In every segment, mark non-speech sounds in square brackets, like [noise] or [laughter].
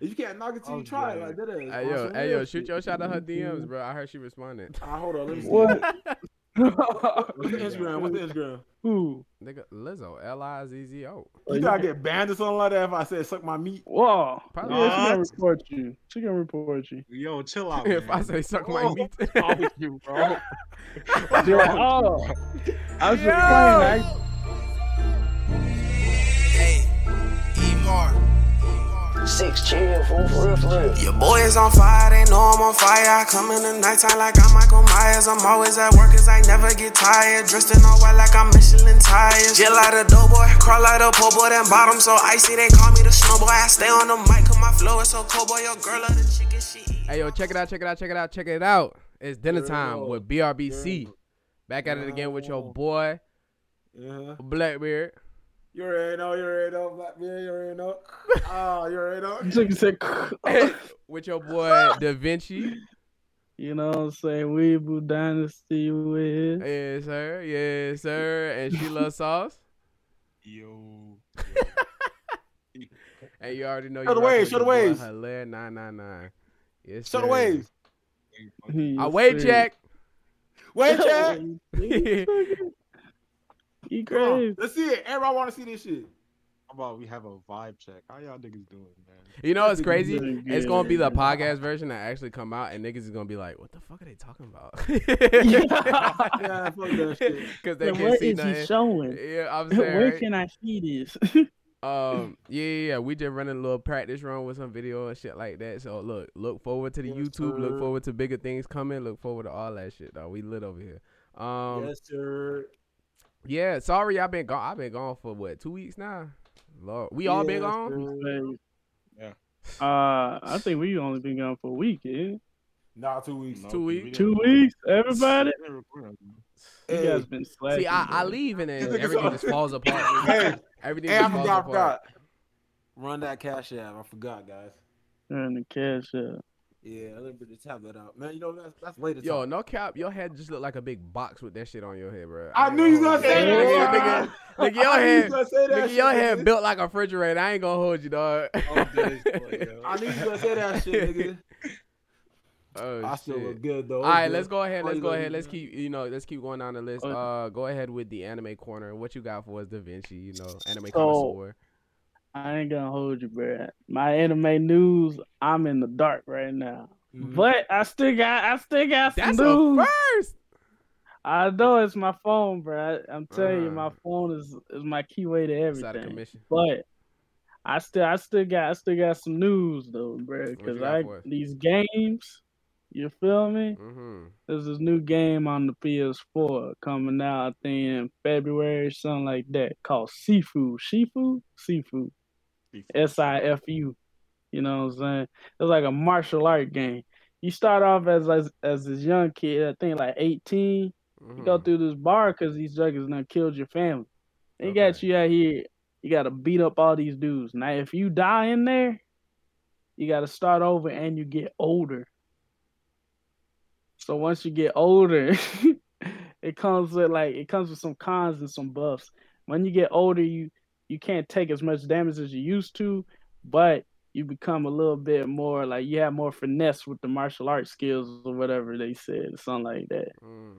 If you can't knock it till Oh, you try it, like that is. Hey yo, some hey yo, shoot your shot at her DMs, bro. I heard she responded. Ah, hold on, let me see. What? What's [laughs] the Instagram? What's the Instagram? Who? Nigga, Lizzo, L I Z Z O. You gotta get banned or something like that if I said suck my meat. Whoa. Probably Yeah, she not. gonna report you. She gonna report you. Yo, chill out. [laughs] if I man. say suck my Oh, meat. what's wrong with you, bro? [laughs] Yeah, oh. I was just Yo. playing. I, Six chill, fool, for real, for real. Your boy is on fire, they know I'm on fire. I come in the nighttime like I'm Michael Myers. I'm always at work cause I never get tired. Dressed in all white like I'm Michelin tires. Jill out a dough boy, crawl like a po' boy, then bottom so icy. They call me the snow boy. I stay on the mic cause my flow is so cold boy. Your girl love the chicken she eat. Hey yo, check it out, check it out, check it out, check it out. It's dinner time Yo. with BRBC. Back at it again with your Yo. boy Uh-huh. Blackbeard. You already know, you already know, Black Man, you already know. Oh, [laughs] you already know. Chicken [laughs] with your boy Da Vinci. you know what I'm saying? Weeble Dynasty with Yes, sir. Yes, sir. And she loves [laughs] Sauce. Yo. And you already know Show you the rockin' waves, show the your boy waves. Hilaire 999. Yes, Show the sir. waves. I wait check. Wait, Chad. You Come. Let's see it. Everybody want to see this shit. How about we have a vibe check? How y'all niggas doing, man? You know what's Niggas crazy? It's gonna be the podcast version that actually come out, and niggas is gonna be like, "What the fuck are they talking about?" [laughs] Yeah, fuck that shit. Because they Yeah, can't what see is he nothing. showing? Yeah, I'm [laughs] saying. Where right? can I see this? [laughs] Um, yeah, yeah, yeah. We just running a little practice run with some video and shit like that. So look, look forward to the Yes, YouTube. Look forward to bigger things coming. Look forward to all that shit, though. We lit over here. Um, yes, sir. Yeah. Sorry, I've been gone. I've been gone for what two weeks now. Lord, we all been Yes, gone. sir. Yeah. Uh, I think we only been gone for a week, eh? Nah, two weeks. No, Two we weeks? didn't Two weeks, everybody. We didn't record on- You guys been slacking. See, I, I leave and then everything just falls apart. [laughs] Hey, everything hey, I falls forgot, I apart. forgot. Run that cash app. I forgot, guys. Run the cash up. Yeah, let me put the tablet out, man. You know that's that's later. Yo, talk. no cap, your head just look like a big box with that shit on your head, bro. I knew you was gonna say nigga, that. nigga, nigga, your I knew you head, was gonna say that nigga, your head built like a refrigerator. I ain't gonna hold you, dog. Oh, that is funny, yo. I knew you was gonna say that shit, nigga. [laughs] oh I still shit. look good though. All right, let's go ahead. Let's go ahead. Let's keep, you know, let's keep going down the list. Uh, go ahead with the anime corner. What you got for us, Da Vinci? You know, anime So- connoisseur. I ain't gonna hold you, bro. My anime news, I'm in the dark right now. Mhm. But I still got, I still got some That's news. first. I know it's my phone, bro. I, am telling you, my Uh. phone is is my key way to It's out of everything. But I still, I still got, I still got some news though, bro. Because I these games, you feel me? Mm-hmm. There's this new game on the PS4 coming out, I think in February, something like that, called Seafood. Seafood, Sifu. S I F U. You know what I'm saying? It's like a martial art game. You start off as as, as this young kid, I think like 18. You go Mhm. through this bar because these juggers done killed your family. They got you out here. You got to beat up all these dudes. Now, if you die in there, you got to start over and you get older. So once you get older, [laughs] it comes with like it comes with some cons and some buffs. When you get older, you you can't take as much damage as you used to, but you become a little bit more like you have more finesse with the martial arts skills or whatever they said, something like that. Mm.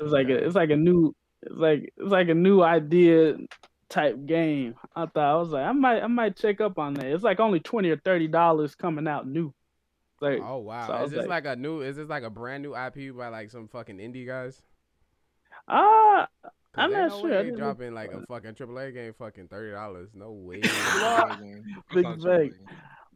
It's like a it's like a new it's like it's like a new idea type game. I thought I was like I might I might check up on that. It's like only twenty or thirty dollars coming out new. Like Oh wow! So is this like- like, a new? Is this like a brand new IP by like some fucking indie guys? ah, 'Cause I'm not no sure. Way I they dropping look like a it. fucking AAA game, fucking thirty dollars. No way. Big Big fact.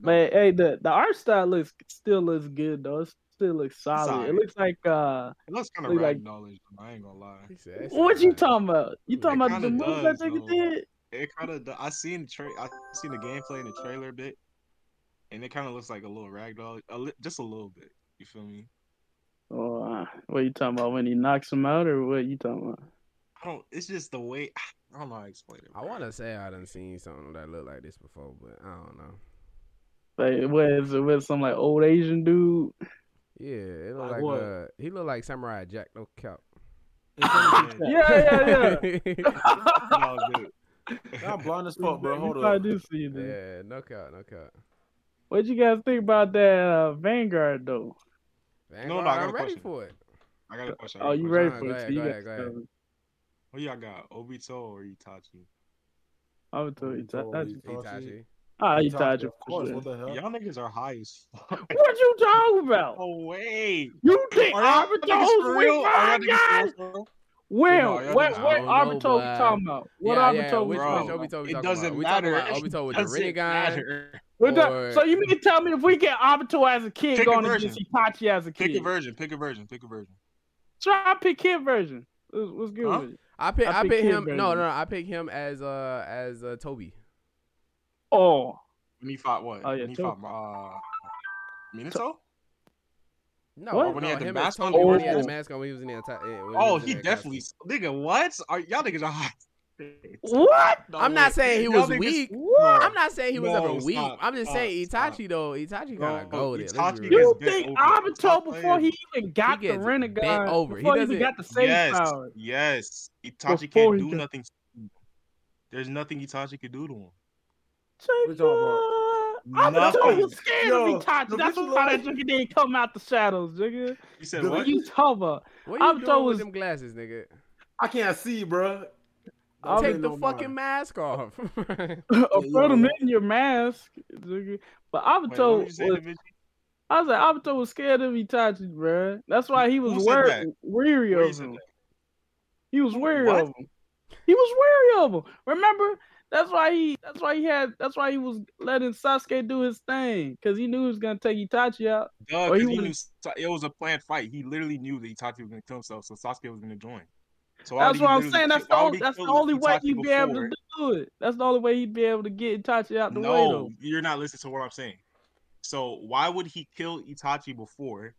But hey, the the art style looks still looks good though. It still looks solid. It looks like uh, It looks kind of like- ragdollish. I ain't gonna lie. Said, "That shit what you talking about? You talking It about the kinda moves I does, think it did? It kind of. I seen tra- I seen the gameplay in the trailer a bit, and it kind of looks like a little ragdoll, a li- just a little bit. You feel me? Oh, uh, what you talking about when he knocks him out, or what you talking about? I don't. It's just the way. [sighs] I don't know how to explain it. I want to say I done seen something that looked like this before, but I don't know. Like, what is it? With some like old Asian dude? Yeah, it looked Like like, uh, he looked like Samurai Jack. No cap. [laughs] Yeah, Yeah, yeah, yeah. no, dude. I'm blind as fuck, bro. Hold probably [laughs] I do see that. yeah, no cap, no cap. What you guys think about that uh, Vanguard though? Vanguard, no, I got I'm a ready question. for it. I got a question. I Oh, you ready for it? ahead, So you go ahead, go ahead. What y'all got? Obito or Itachi? I would tell. Obito, Itachi. Itachi. Itachi. Ah, Itachi, Itachi of course. sure. What the hell? Y'all niggas are high as fuck. [laughs] What you talking about? Oh wait. You think Are y'all niggas Obito's for real? Are y'all niggas guy? real? Where? No, y'all what? What know, Obito boy. talking about? What yeah, Obito yeah, we which, which talking Obito we it doesn't about? We matter. talking about Obito with the Doesn't Rinnegan. matter. We're. Or- So you mean to tell me if we get Obito as a kid Pick going version. against Itachi as a kid? Pick a version. Pick a version. Pick a version. Try pick kid version. What's, what's good Huh? with it? I pick, I I pick pick Kid him. No, no, no, I pick him as uh as uh Tobi. Oh, When he fought what? Oh, yeah, when he too. fought uh Minato? No, What? no, When he had the mask on? Tobi when he had Oh. the mask on when he was in the entire. Oh, he definitely nigga, what? Are y'all niggas are high? what? No, I'm not saying he Y'all was weak. What? I'm not saying he was No, ever weak. stop, I'm just stop, saying stop. Itachi though. Itachi kind of Bro, goaded. Itachi Let's be is real. You think over. Obito before he even got the gets bent over. He before he, even got the save Yes, power? yes. Itachi Before can't do got- nothing. There's nothing Itachi could do to him. We talking Obito Nothing. was scared Yo, of Itachi. That's why that like- nigga didn't come out the shadows, nigga. You said The- what? What you talking about? What you Obito doing was- with them glasses, nigga? I can't see, bro. I'll Take the no fucking mind. mask off. or [laughs] [laughs] Yeah, put him in your mask, nigga. But Wait, what Obito did you was, Davichi? I was like, Obito was scared of Itachi, bruh. That's why he was Who wor- weary Where of him. that? He was Who- wary what? of him. He was wary of him. Remember? That's why he. That's why he had. That's why he was letting Sasuke do his thing because he knew he was gonna take Itachi out. Duh, he because he would've- knew it was a planned fight. He literally knew that Itachi was gonna kill himself, so Sasuke was gonna join. So That's what I'm literally saying. That's kill- the only, that's the only way Itachi he'd be able to do it. That's the only way he'd be able to get Itachi out the way No, though. you're not listening to what I'm saying. So why would he kill Itachi before,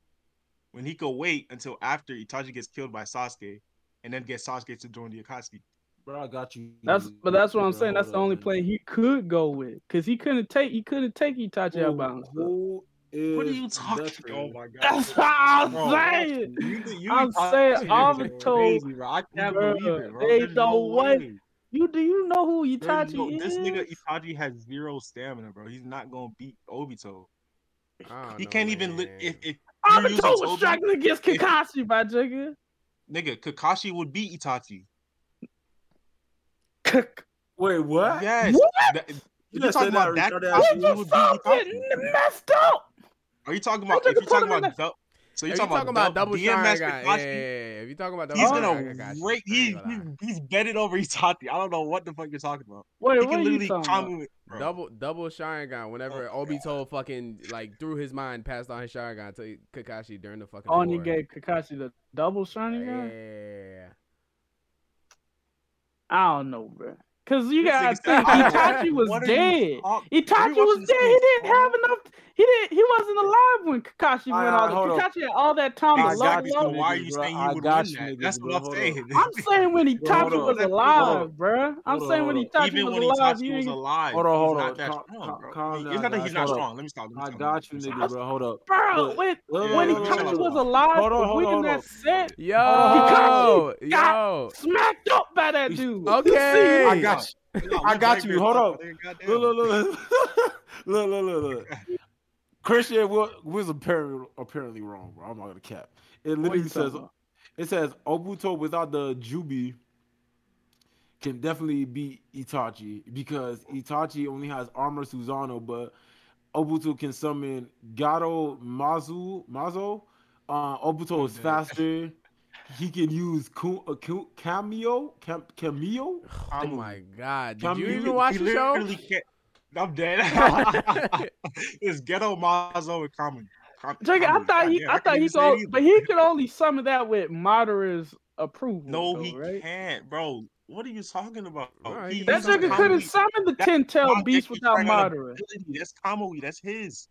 when he could wait until after Itachi gets killed by Sasuke, and then get Sasuke to join the Akatsuki? Bro, I got you. That's but that's what I'm saying. That's the only man. play he could go with because he couldn't take he couldn't take Itachi out by Who, himself. who is What are you talking? veteran? Oh my [laughs] god! That's what I'm Bro, saying. You, you I'm saying niggas are Obito- crazy, bro. I can't Bro, believe it, bro. they There's no no way. way. You do you know who There's Itachi no- is? this nigga Itachi has zero stamina, bro. He's not gonna beat Obito. He know, can't even li- man. if if you're Obito was Tobi, struggling against if- Kakashi, my nigga. nigga Kakashi would beat Itachi. Wait, what? Yes. What? That- You you just talking said that about that retarded Kakashi, ass he shit. would beat Stop Itachi. getting messed up. Are you talking about if you're talking about the- so you're talking, talking about double DMS Sharingan, yeah, yeah, yeah. If you're talking about double he's Sharingan, gonna Kakashi, break. He, gonna he he's betted over Itachi. I don't know what the fuck you're talking about. Wait, He what can are you literally talking about? comment. bro. Double double Sharingan. Whenever Oh, Obito fucking like threw his mind, passed on his Sharingan to Kakashi during the fucking oh, Only war. gave Kakashi the double Sharingan. Yeah. I don't know, bro. Cause you This gotta think "I don't Itachi was What are you dead. talk- Itachi you was dead. He didn't have enough. He didn't. He wasn't alive when Kakashi went all alright, hold Kakashi had all that time I Exactly. got you, So why are you saying I he would win you, that? niggas, That's bro. what I'm saying. I'm saying when Bro, Itachi hold was alive, up. bruh. I'm saying when hold up. Itachi was alive, Itachi you was alive, Hold on, he's hold not on. that strong, bro. calm He- down, it's not that he's not strong. Let me stop. I got you, nigga, bro. Hold up. bro. When, Itachi was alive, Hold on, the hold week on, in that set, Yo, Kakashi got- yo. smacked up by that dude. Okay. I got you. I got you. Hold look, up. Look, look, look, look, look, look, look. Christian was, was apparently apparently wrong, bro. I'm not gonna cap. It literally says about? it says Obito without the Jubi can definitely beat Itachi because Itachi only has armor Susano, but Obito can summon Gato Mazu Mazo. Uh, Obito is faster. He can use Ku- uh, Ku- cameo, Cam- cameo. Oh my god. Did Come you even watch He the show? I'm dead. [laughs] [laughs] it's Gedo Mazo and Common. Com- Jake, I thought he, Goddamn, I thought he could, but he could only summon that with Madara's approval. No, though, he right? can't, bro. What are you talking about? He he That He's on uses nigga couldn't summon the ten tail beast without ability. That's Kamui. That's his.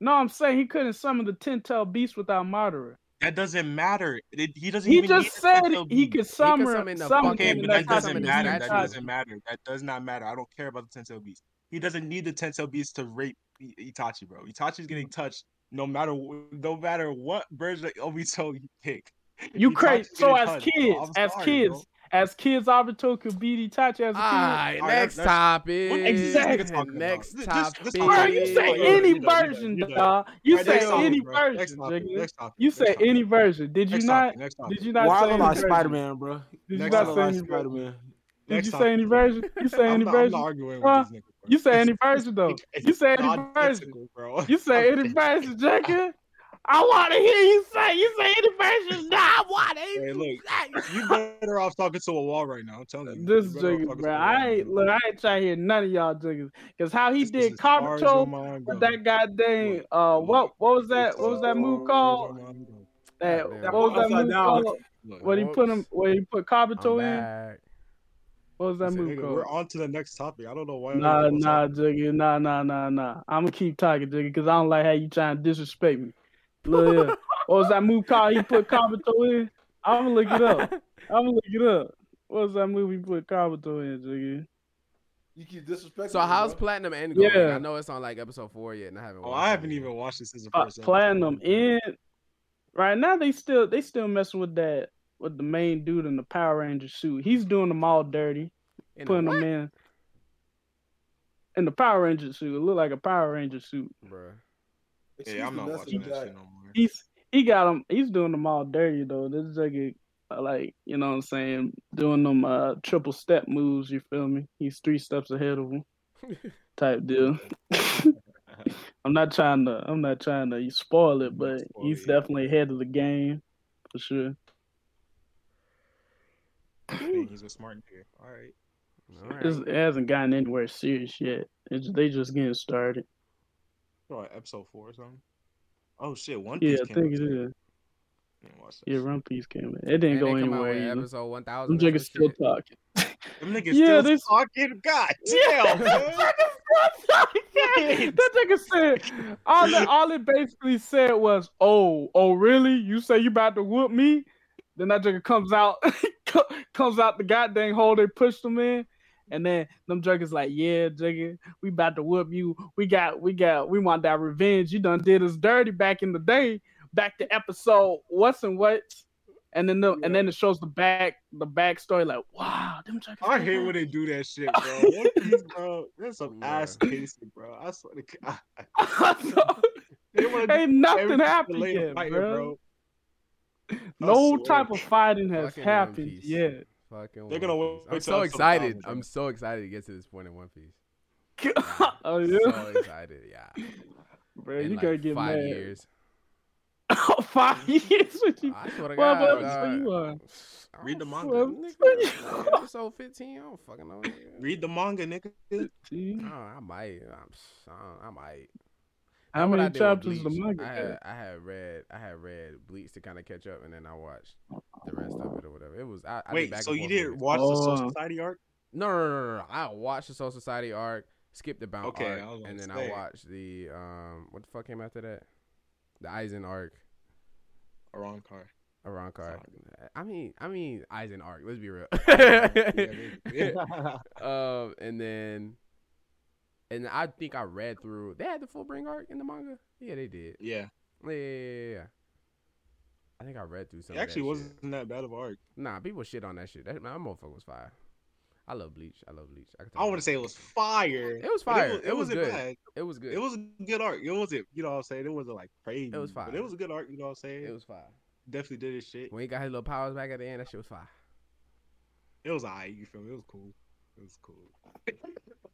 No, I'm saying he couldn't summon the ten tail beast without Madara. That doesn't matter. It, he doesn't He even just need the said Telltale he could summon, summon the summon Okay, but that that's how summon doesn't matter. That doesn't Itachi. matter. That does not matter. I don't care about the Tensei Beast. He doesn't need the Tensei Beast to rape Itachi, bro. Itachi's getting touched no matter no matter what version of Obito you pick. You [laughs] crazy? So as touched, kids, I'm as sorry, kids, bro. As kids Obito could beat Itachi as a Alright, Alright, next that's- topic. Exactly. Next. This- topic. this- kid. this Bro, you say yeah, any yeah, yeah, version, yeah, yeah. dog. You Alright, say topic, any bro. version, Next topic, next topic, You say topic. any version. Did you Next not? topic, next. Did you not Why say look any like? Spider Man, bro? Did you Next not say any Spider? Man. Did Next you say topic, any bro. version? You say [laughs] I'm any not, I'm version? not arguing Huh? with this nigga, bro. You say any version though? You say any version? bro. You say [laughs] any version, Jacob? I want to hear you say. You say any version? Nah, I want to hear Hey, you look, say. You better off talking to a wall right now. I'm telling you. This You better jigger, bro. a wall I ain't look. I ain't trying to hear none of y'all jiggers. Cause how he This did as far as your Kabuto mind with that goddamn Look, uh what what was that what was that move called? your mind goes. That Goddamn. what was that move down. called? Look, Where he put him where he put I'm in? back. What was that listen, move nigga, called? we're on to the next topic. I don't know why. Nah, y'all keep on nah. Jiggy, nah, nah, nah, nah. I'm gonna keep talking, Jiggy, because I don't like how you trying to disrespect me. Look, here. what was that move called? He put Kabuto in. I'm gonna look it up. [laughs] I'm gonna look it up. What was that movie he put Kabuto in, Jiggy? You keep disrespecting. So me, how's bro. Platinum End going? Yeah. I know it's on like episode four yet, and I haven't. Oh, I haven't yet. even watched this since the Uh, first. episode. Platinum End. Right now, they still they still messing with that with the main dude in the Power Ranger suit. He's doing them all dirty, In putting them in. In the Power Ranger suit, it look like a Power Ranger suit. Bruh. Excuse Yeah, I'm not watching the that guy. shit no more. He's he got him he's doing them all dirty though this nigga uh, like you know what i'm saying doing them uh triple step moves you feel me he's three steps ahead of him [laughs] type deal [laughs] i'm not trying to i'm not trying to spoil it but Spoil he's it, definitely ahead of the game for sure Dang, he's a smart nigga. All right. All right. It's- it hasn't gotten anywhere serious yet it's, they just getting started What, episode four or something? Oh shit, One yeah Piece i came think out it today. is Didn't watch that yeah shit. One Piece came in it didn't And go they come out anywhere with episode one them niggas still talking [laughs] Them niggas Yeah, still this- talking. God [laughs] Yeah. damn, man. that nigga said all that all it basically said was, "Oh, oh, really? You say you about to whoop me?" Then that nigga comes out, [laughs] comes out the goddamn hole they pushed him in, and then them juggers like, "Yeah, jigger, we about to whoop you. We got, we got, we want that revenge. You done did us dirty back in the day. Back to episode what's and what. And then the, and then it shows the back the backstory like wow them juggers I hate that. when they do that shit, bro. [laughs] One Piece, bro. That's some Yeah. ass pacing, bro. I swear to [laughs] God. They wanna [laughs] Ain't nothing happened yet, fighting, bro. I No swear. type of fighting has happened yet. Fucking They're gonna Piece. wait I'm so excited. I'm so excited to get to this point in One Piece. [laughs] oh yeah, So excited, yeah. bro, In you like gotta get five mad. years. [laughs] five [laughs] years? What you? I swear to What God. episode you on? Read the manga. fuck- What nigga, Episode 15. I don't fucking know. nigga. Read the manga, nigga. See? Oh, I might. I'm, I, I might. How That's what I many did with chapters the Bleach. manga? I had, I had read, I had read Bleach to kind of catch up, and then I watched the rest of it or whatever. It was. I, I Wait, back so you didn't with it. watch the Soul Oh. Society arc? No, no, no, no, no. I watched the Soul Society arc, skipped the Bount Okay, arc, I was about and then say. I watched the um, what the fuck came after that? The Aizen arc, A Arrancar. A wrong car. I mean, I mean Aizen arc. Let's be real. yeah. [laughs] um, and then, and I think I read through. They had the Fullbring arc in the manga. Yeah, they did. yeah. Yeah, yeah, yeah. yeah. I think I read through some. It of actually that wasn't Shit. that bad of arc. Nah, people shit on that shit. That, that motherfucker was fire. I love Bleach. I love Bleach. I, I want to say it was fire. It was fire. It, was, It was wasn't good. bad. It was good. It was a good arc. It wasn't, you know what I'm saying? It wasn't like crazy. It was But it was a good arc, you know what I'm saying? It was fire. Definitely did his shit. When he got his little powers back at the end, that shit was fire. It was alright, you feel me? It was cool. It was cool. [laughs]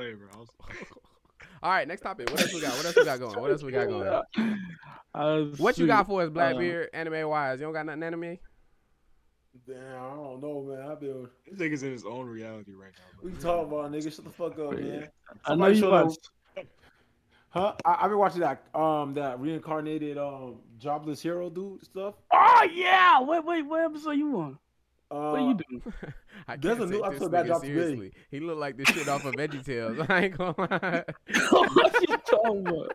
I'm bro. I was [laughs] All right, next topic. What else we got? What else we got going? What else we got going? [laughs] Uh, What you got for us, Uh, Blackbeard, anime wise? You don't got nothing anime? Damn, I don't know, man. I've been. this nigga's in his own reality right now. We Bro. talking about nigga. Shut the fuck up, man. I know you showed up- watched. Huh? I, I've been watching that um that reincarnated um jobless hero dude stuff. Oh yeah! Wait, wait, what episode you on? Uh, What you doing? [laughs] I There's a new episode that nigga dropped today. He looked like this shit off of VeggieTales. [laughs] I ain't gonna lie. [laughs] what you talking about?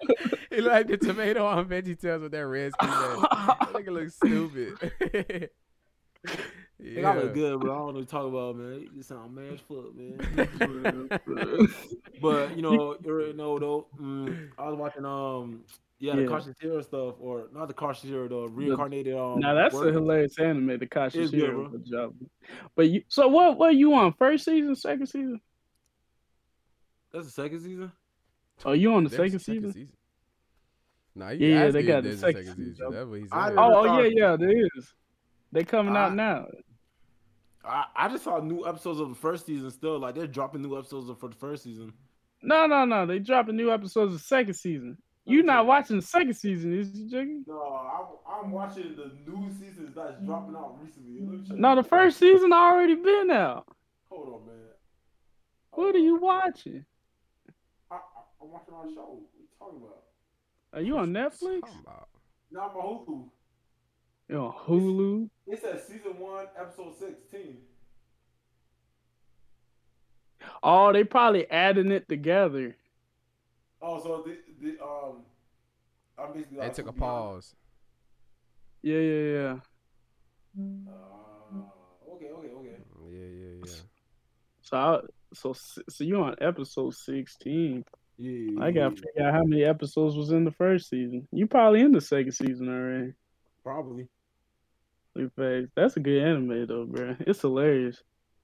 He looked like the tomato on VeggieTales with that red skin. That nigga look stupid. They got look good, bro. I don't know what to talk about, man. You sound mad as fuck, man. but you know, you already know though. Mm, I was watching um Yeah, the Yeah. Kashitira stuff, or not the Kashitira, the reincarnated. Um, now that's a work. hilarious anime, the It's good, good job. But you, so what? What you on? First season, second season? That's the second season. Oh, you on the There's a second, season? Nah, Yeah, yeah, they got the second second season, season. though. That's what he I Oh, oh yeah, yeah, there is. They coming out now. I, I just saw new episodes of the first season. Still, like they're dropping new episodes for the first season. No, no, no. They dropping new episodes of second season. You not watching the second season, is you, Jiggy? No, I'm, I'm watching the new seasons that's mm-hmm. dropping out recently. Let. No, the first season already been out. Hold on, man. What are you watching? I, I, I'm watching our show. What are you talking about? Are you on Netflix? Talking about- Not my Hulu. You on Hulu? It says season one, episode sixteen. Oh, they probably adding it together. Oh, so the the um, I'm basically They like, took a to be pause. Yeah, yeah, yeah. Uh, okay, okay, okay. Yeah, yeah, yeah. So, I, so, so you on episode sixteen? Yeah, I gotta figure out how many episodes was in the first season. You probably in the second season already. probably. Big facts. That's a good anime though, bro. It's hilarious.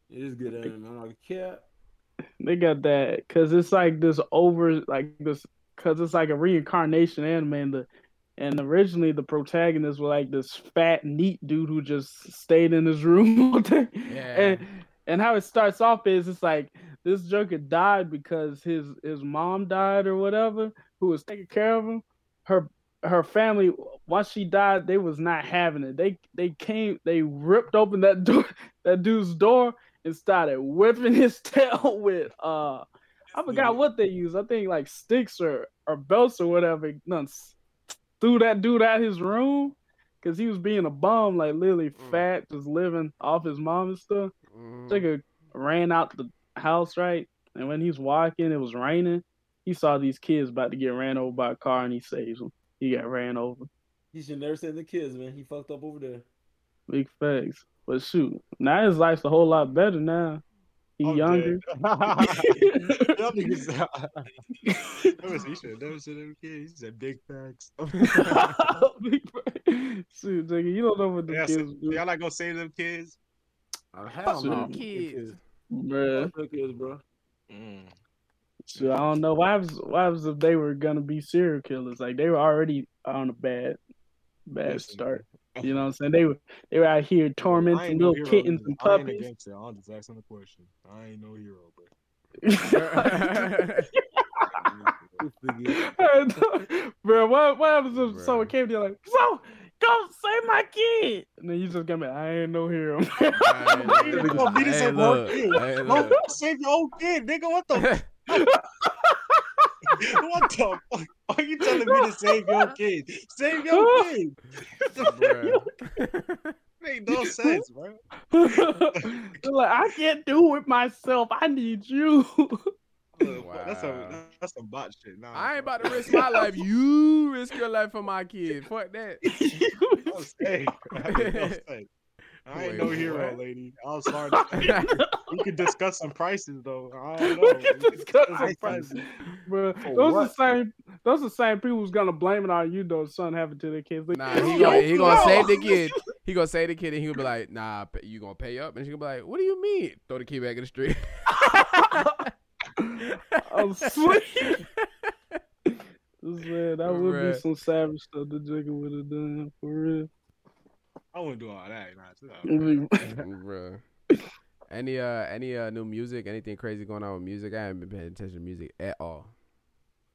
It is good anime. I'm like a cat. They got that because it's like this over, like this, because it's like a reincarnation anime. And the and originally the protagonist was like this fat, neat dude who just stayed in his room [laughs] all day. Yeah. And and how it starts off is it's like this Joker died because his his mom died or whatever, who was taking care of him. Her her family once she died, they was not having it. They they came, they ripped open that [laughs] door, that dude's door, and started whipping his [laughs] tail with uh, I forgot what they used. I think like sticks or or belts or whatever. None threw that dude out his room because he was being a bum, like literally Mm. fat, just living off his mom and stuff. Mhm. Nigga ran out the house, right? And when he's walking, it was raining. He saw these kids about to get ran over by a car, and he saves them. He got ran over. He should never send the kids, man. He fucked up over there. Big facts. But shoot, now his life's a whole lot better now. He I'm younger. [laughs] Y'all niggas- [laughs] [laughs] That was- he should have never said that kid. He said big facts. Big facts. Shoot, nigga, you don't know what the Yeah, kids so- do, y'all not gonna save them kids? Uh, hell Shoot. no. Kids. bruh. Kids, bro. Mm. Shoot, I don't know. What happens, what happens if they were gonna be serial killers? Like they were already on a bad, bad Listen, start. You know what I'm saying? They were they were out here tormenting ain't no little hero kittens either. and I ain't a puppies. gangster. I'm just asking the question. I ain't no hero, [laughs] bro. [laughs] Bro, what what happens if Bruh. someone came to you like, so go save my kid? And then you just come back, I ain't no hero. You gonna beat us Hey, up, look. bro. Hey, Bro, look. save your own kid, nigga. What the [laughs] [laughs] what the fuck? Are you telling me to save your [laughs] kid? Save your [laughs] kid. Bruh. Make no sense, bro. Like, I can't do it myself. I need you. That's a that's some bot shit. Nah, I ain't bro. about to risk my life. You risk your life for my kid. Fuck that. No sense. No sense. I ain't no hero, what? lady. I'm [laughs] sorry. [laughs] we could discuss some prices though. I don't [laughs] know. We could Discuss some some prices. Bro, For those are what? the same. Those are the same people who's gonna blame it on you though. Something happened to their kids. Like, Nah, he gonna, he gonna no." save the kid. He gonna save the kid, and he gonna be like, "Nah, pa- you gonna pay up?" And she gonna be like, "What do you mean?" Throw the kid back in the street. I'm sweet. Man, that would be some savage stuff the Jigga would have done for real. I wouldn't do all that. Nah. Bruh. [laughs] Any uh any uh new music? Anything crazy going on with music? I haven't been paying attention to music at all.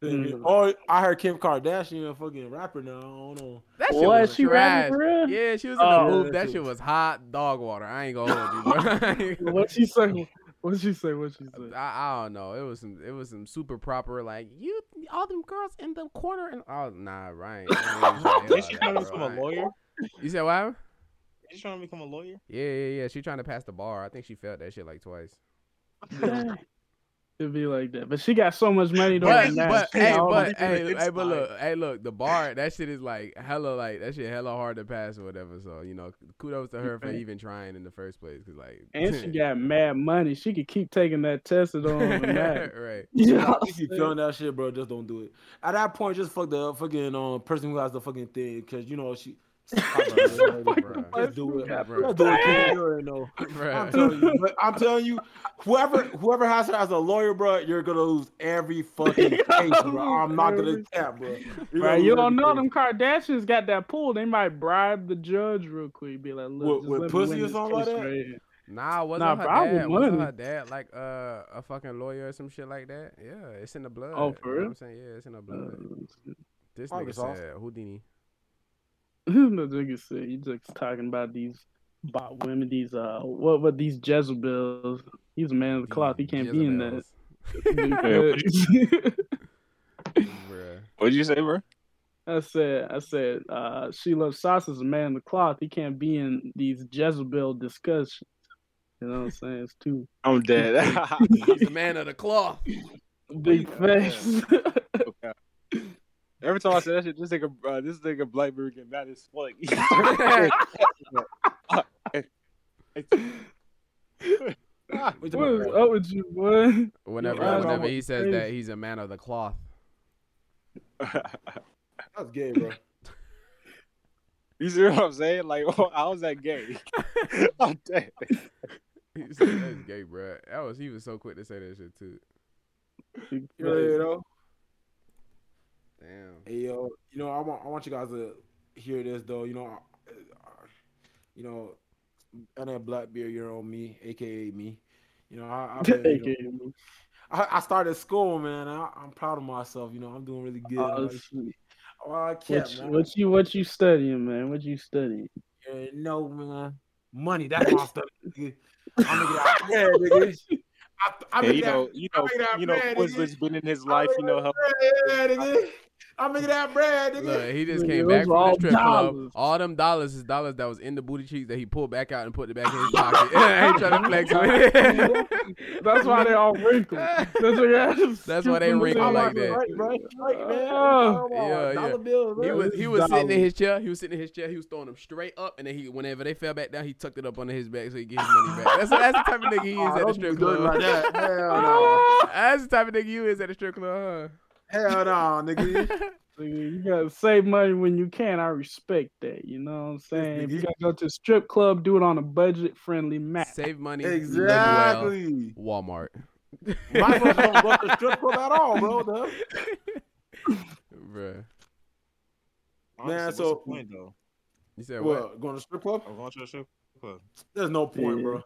Mm. Oh, I heard Kim Kardashian a fucking rapper now. I don't know. That shit What was she trash. rapping real? Yeah, she was in Oh. the booth. That that shit shit- was hot dog water. I ain't gonna hold you, bro. [laughs] [laughs] I ain't gonna- What she say? What she say? What she say? I, I don't know. It was some it was some super proper like you all them girls in the corner and oh nah Ryan. Is she trying to become a lawyer? You said what? Is she trying to become a lawyer? Yeah, yeah, yeah. She trying to pass the bar. I think she failed that shit like twice. Dang. It'd be like that. But she got so much money But, doing that. but hey, but hey, hey, but look, hey, look, the bar that shit is like hella, like that shit hella hard to pass or whatever. So you know, kudos to her for even trying in the first place, cause like, and she [laughs] got mad money. She could keep taking that test and on and that. right. You know Yeah, what I'm if you saying? feeling that shit, bro, just don't do it. At that point, just fuck the fucking um person who has the fucking thing, cause you know she. Just do it. Bruh. Just do it. kid. You already know. I'm telling you, but I'm telling you, whoever whoever has her as a lawyer, bro, you're gonna lose every fucking [laughs] case, bro. I'm not gonna Every- cap, bro. You're gonna Right, you don't know them Kardashians got that pool. They might bribe the judge real quick. Be like, look, With- just with let me pussy or something like that? right. Nah, wasn't Nah, her probably dad? Wasn't her dad like uh, a fucking lawyer or some shit like that? Yeah, it's in the blood. Oh, for you know real? I'm saying? Yeah, it's in the blood. Uh, this Probably nigga sauce. said Houdini. [laughs] the nigga said you just talking about these about women, these uh, what what these Jezebels. He's a man of the cloth. He can't be in that. [laughs] What'd you say, bro? I said, I said, uh, Sheila Sauce is a man of the cloth. He can't be in these Jezebel discussions. You know what I'm saying? It's too I'm dead. [laughs] He's a man of the cloth. big face. Every time I say that shit, this nigga, uh, this nigga Blackberry get mad as fuck. [laughs] What you what talking is about? up with you, boy? Whenever, Yeah, whenever bro. he says Crazy. that he's a man of the cloth. That's gay, bro. [laughs] you see what I'm saying? Like, [laughs] I was that gay? I'm dead. He said that's gay, bro. That was he was so quick to say that shit too. Big You know, you know? Damn. Hey yo, you know, I want I want you guys to hear this though. You know, uh, uh, you know, and that Blackbeard, you're on me, aka me. You know, I, I've been, you know. I, I started school, man. I, I'm proud of myself. You know, I'm doing really good. Oh, sweet. oh, I What, can't, you- what you what you studying, man? What you studying? Yeah, no, man. Money. That's my stuff. I'm making that bread, nigga. I, I Yeah, make you that- know, you I know, make that you know, bread, Quizlet's nigga. been in his life, you know, that help. bread, nigga. I'm making that bread, nigga. Look, he just came back from the strip club. All them dollars is dollars that was in the booty cheeks that he pulled back out and put it back in his pocket. [laughs] I ain't trying [laughs] to flex with it. That's why they all wrinkled. That's, why, you asked. [laughs] That's why they wrinkled like that. Right, right, right, man. Oh. Yeah, yeah. bills, He was he was sitting in his chair. He was sitting in his chair. He was throwing them straight up, and then he whenever they fell back down, he tucked it up under his back so he get his money back. That's that's the type of nigga he is Oh, at the strip club. like that. Hell no. That's the type of nigga you is at the strip club, Hell no, nigga. [laughs] Nigga, You gotta save money when you can. I respect that. You know what I'm saying? If you gotta go to a strip club, do it on a budget friendly map. Save money. live Exactly. well. Walmart. Might as well don't go to the strip [laughs] club at all, bro. though. [laughs] Bruh. Honestly, Man, what's so- the point though? You said what? What? Going to strip club? I'm going to a strip club. There's no point, Yeah. bro.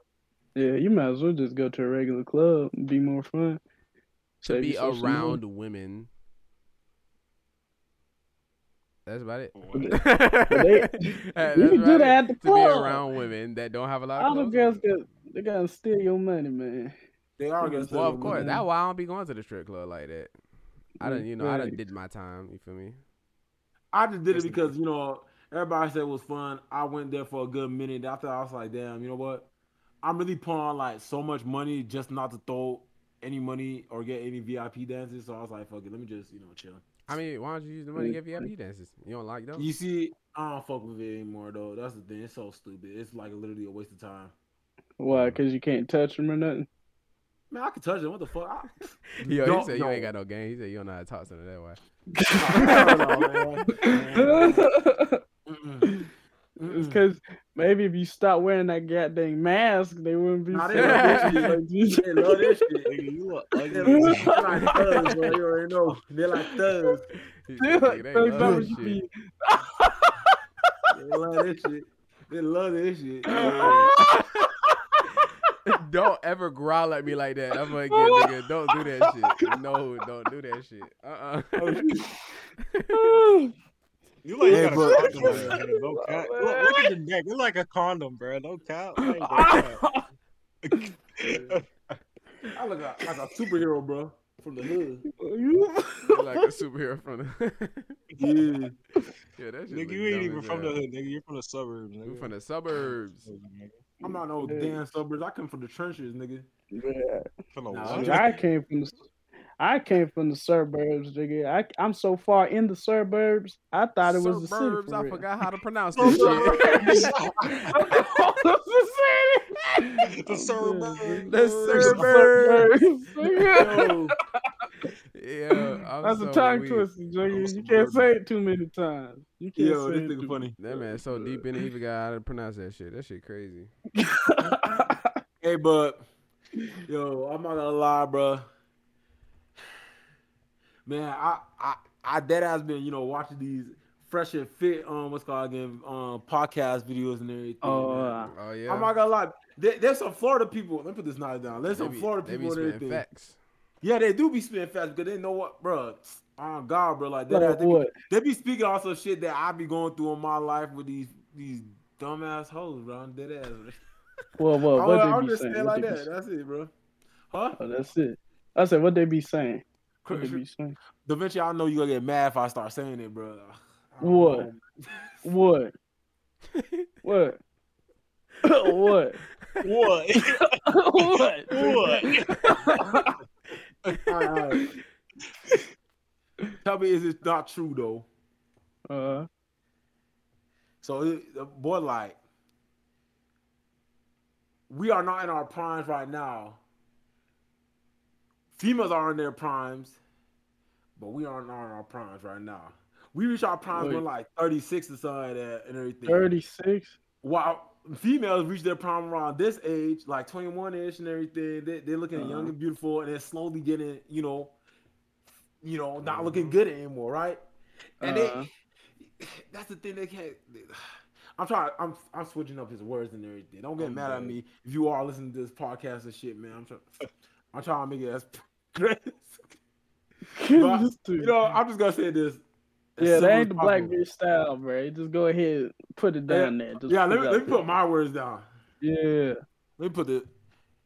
Yeah, you might as well just go to a regular club and be more fun. To Save be around women. That's about it. What? they- [laughs] [laughs] That's You can do that it. at the club. To be around women that don't have a lot All of the girls on. got they gotta steal your money, man. They are gonna steal Well, of course. money. That's why I don't be going to the strip club like that. I done, you know, I done Right. did my time. You feel me? I just did it because you know everybody said it was fun. I went there for a good minute. After I was like, damn, you know what? I'm really putting on like so much money just not to throw any money or get any VIP dances. So I was like, fuck it, let me just you know chill. I mean, why don't you use the money to get VIP dances? You don't like those? You see, I don't fuck with it anymore though. That's the thing. It's so stupid. It's like literally a waste of time. Why? Cause you can't touch them or nothing. Man, I can touch them. What the fuck? I, [laughs] Yo, Don't- he said you ain't got no game. He said you don't know how to talk to them that way. [laughs] Man. [laughs] Mm-mm. It's Mm-mm. Cause maybe if you stop wearing that goddamn mask, they wouldn't be Nah, they saying love that this shit shit. like this. They love this shit. Nigga, you look [laughs] They're ugly. like thugs, bro. You already know. They're like thugs. They're like, "Nigga, they thugs, love that this shit." They love this shit. They love this shit. don't ever growl at me like that. I'm gonna get nigga. Don't do that shit. No, don't do that shit. Uh uh [laughs] [laughs] You like you Hey, got a condom on your head, no cap. Look, look at the neck. It's like a condom, bro. No cap. I ain't cap. [laughs] [laughs] I look like, like a superhero, bro, from the hood. You like a superhero from the. [laughs] Yeah. yeah, that shit. Nigga, you ain't even man. from the hood, nigga. You're from the suburbs, You nigga. from the suburbs. I'm not no Yeah. damn suburbs. I come from the trenches, nigga. Yeah. For the Nah, I came from the I came from the suburbs, nigga. I I'm so far in the suburbs. I thought it was the city. Suburbs. For I real. forgot how to pronounce this shit. [laughs] The [laughs] suburbs. The suburbs. Yo, [laughs] Yeah, I'm That's so a tongue weak. twister, Junior. I'm You can't say it too many times. You can't Yo, say this it nigga too funny. That man so deep in it, he forgot how to pronounce that shit. That shit crazy. Hey, but yo, I'm not gonna lie, bro. Man, I I I dead ass been you know watching these fresh and fit um what's called again um podcast videos and everything. Oh, uh, Oh yeah. I'm not gonna lie. There, there's some Florida people. Let me put this knife down. There's They some be- Florida they be people and everything. facts. Yeah, they do be spitting fast because they know what, bro. Oh God, bro, like they, like they, what? they be speaking also shit that I be going through in my life with these these dumbass hoes, bro. I'm dead ass. Well, [laughs] well, I, what I'm be just saying? saying What like they be that. saying? That's it, bro. Huh? Oh, that's it. I said, what they be saying? What Da? Vinci, I know you gonna get mad if I start saying it, bro. I don't What? What? what? what? What? what? what? All right, [laughs] all right. Tell me, is it not true though? Uh, So it- the boy, like, we are not in our primes right now. Females are in their primes, but we are not in our primes right now. We reach our primes Wait. when like 36 or something like that and everything. 36? While females reach their prime around this age, like 21 ish and everything, they, they're looking young Uh-huh. and beautiful and they're slowly getting, you know, you know, not looking Mhm. good anymore, right? And Uh-huh. they [sighs] that's the thing they can't [sighs] I'm trying I'm I'm switching up his words and everything. Don't get I'm mad at me if you are listening to this podcast and shit, man. I'm trying I'm trying to make it as you know, I'm just gonna say this. yeah, that ain't the black bitch style, bro. Just go ahead put it down there. Just Yeah, let me let me there. put my words down. Yeah. Let me put the.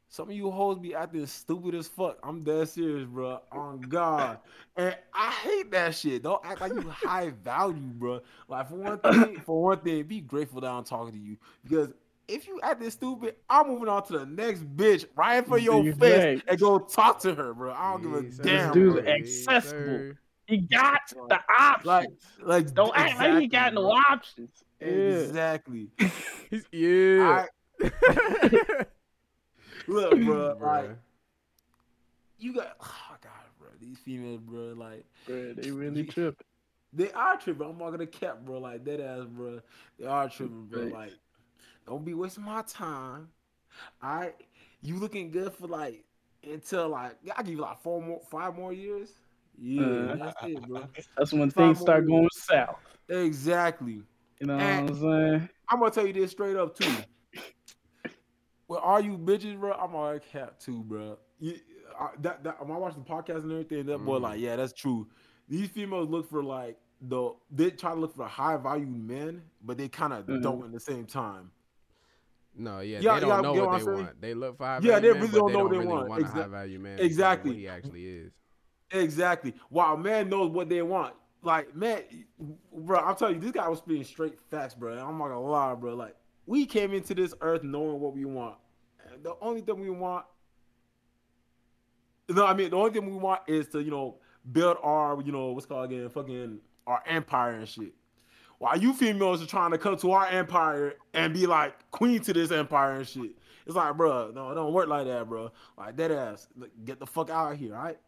Some of you hoes be acting stupid as fuck. I'm dead serious, bro. On God, and I hate that shit. Don't act like you high value, bro. Like for one thing, for one thing, be grateful that I'm talking to you because if you acting stupid, I'm moving on to the next bitch right in for your Dude, face right. and go talk to her, bro. I don't give a Yes, sir. damn. dude's bro. Accessible. sir. He got the options. Like, like Don't act like he got no bro. options. Exactly. [laughs] Yeah. I, [laughs] look, bro. Like you got. [sighs] Oh God, bro. These females, bro. Like. Bro, they [laughs] really tripping. They are tripping. I'm not gonna cap, bro. Like that ass, bro. They are tripping, bro. Like, don't be wasting my time. All right, you looking good for like until like I give you like four more, five more years. Yeah, Uh. that's it, bro. [laughs] That's when Five things start more going south. Exactly. You know And- what I'm saying? I'm gonna tell you this straight up too. Well, are you bitches, bro? I'm all cap too, bro. You, I, that, that when I watch the podcast and everything, that boy Mhm. like, yeah, that's true. These females look for like the they try to look for high value men, but they kind of Mhm. don't at the same time. No, yeah, Yeah, they don't yeah, know what what they saying? want. They look for high Yeah, value they men, really but don't know what they really want. want a Exa- high value man. Exactly. What he actually is. Exactly. While man knows what they want. Like, man, bro, I'm telling you, this guy was spitting straight facts, bro. I'm not gonna lie, bro. Like, we came into this earth knowing what we want. And the only thing we want, you no, I mean, the only thing we want is to, you know, build our, you know, what's called again, fucking our empire and shit. While you females are trying to come to our empire and be like queen to this empire and shit. It's like, bro, no, it don't work like that, bro. Like, dead ass. Like, get the fuck out of here, all right?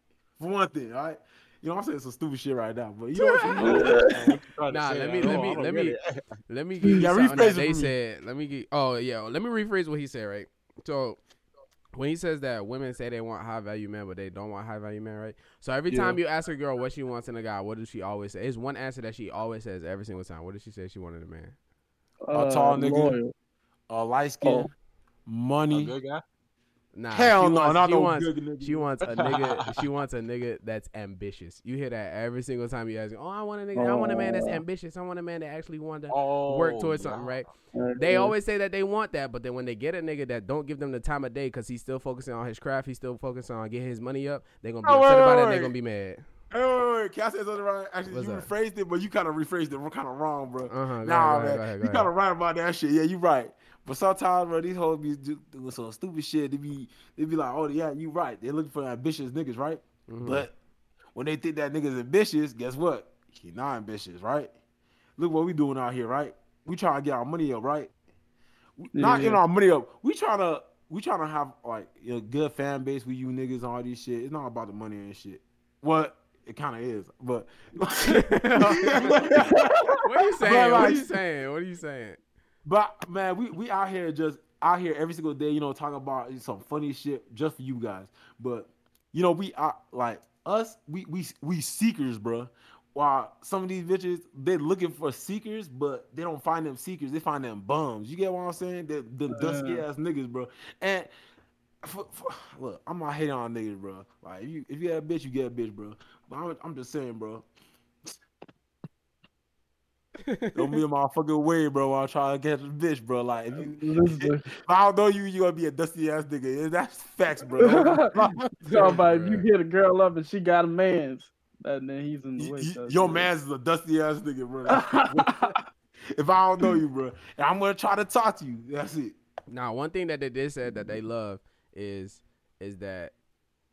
For one thing, all right? You know, I'm saying some stupid shit right now, but you know what [laughs] [laughs] you know? Nah, let me- let don't- me- let me- Let me give you Yeah, rephrase that it they me. said. Let me get. Oh yeah, let me rephrase what he said. Right. So when he says that women say they want high value men, but they don't want high value men, right? So every Yeah. time you ask a girl what she wants in a guy, what does she always say? It's one answer that she always says every single time. What does she say she wanted a man? A tall nigga. loyal. Uh, light skin, Oh. A money. good guy. Nah, Hell she no, wants, she no wants. She wants a nigga. [laughs] she wants a nigga that's ambitious. You hear that every single time you ask. Oh, I want a nigga. I want a man that's Oh. ambitious. I want a man that actually want to Oh, work towards something, right? They always say that they want that, but then when they get a nigga that don't give them the time of day because he's still focusing on his craft, he's still focusing on getting his money up, they're gonna be Oh, upset wait, about wait, it they're gonna be mad. Hey, wait, wait, wait. Can I say something right? Actually, What's you that? rephrased it, but you kind of rephrased it kind of wrong, bro. Uh huh. nah, ahead, man, ahead, you kind of right about that shit. Yeah, you right. But sometimes, bro, these hoes be doing some stupid shit. They be, they be like, oh yeah, you right. They're looking for ambitious niggas, right? Mhm. But when they think that nigga's ambitious, guess what? He not ambitious, right? Look what we doing out here, right? We trying to get our money up, right? We- Not Yeah. our money up. We trying to we trying to have like a good fan base with you niggas and all this shit. It's not about the money and shit. What? it kind of is, but [laughs] [laughs] what are you saying? what are you saying? What are you saying? But man, we we out here just out here every single day, you know, talking about some funny shit just for you guys. But you know, we are like us, we we we seekers, bro. While some of these bitches, they're looking for seekers, but they don't find them seekers. They find them bums. You get what I'm saying? The the dusty ass niggas, bro. And for, for, look, I'm not hating on niggas, bro. Like if you if you get a bitch, you get a bitch, bro. But I'm, I'm just saying, bro. Don't be a motherfucking way, bro. While I'm trying to catch a bitch, bro. Like if you, [laughs] if I don't know you, you gonna be a dusty ass nigga. Yeah, That's facts, bro. [laughs] [laughs] talking about if you hit a girl up and she got a man's, and then he's in the You- way. you- your man's is a dusty ass nigga, bro. if I don't know you, bro, and I'm gonna try to talk to you. That's it. Now, one thing that they did said that they love is is that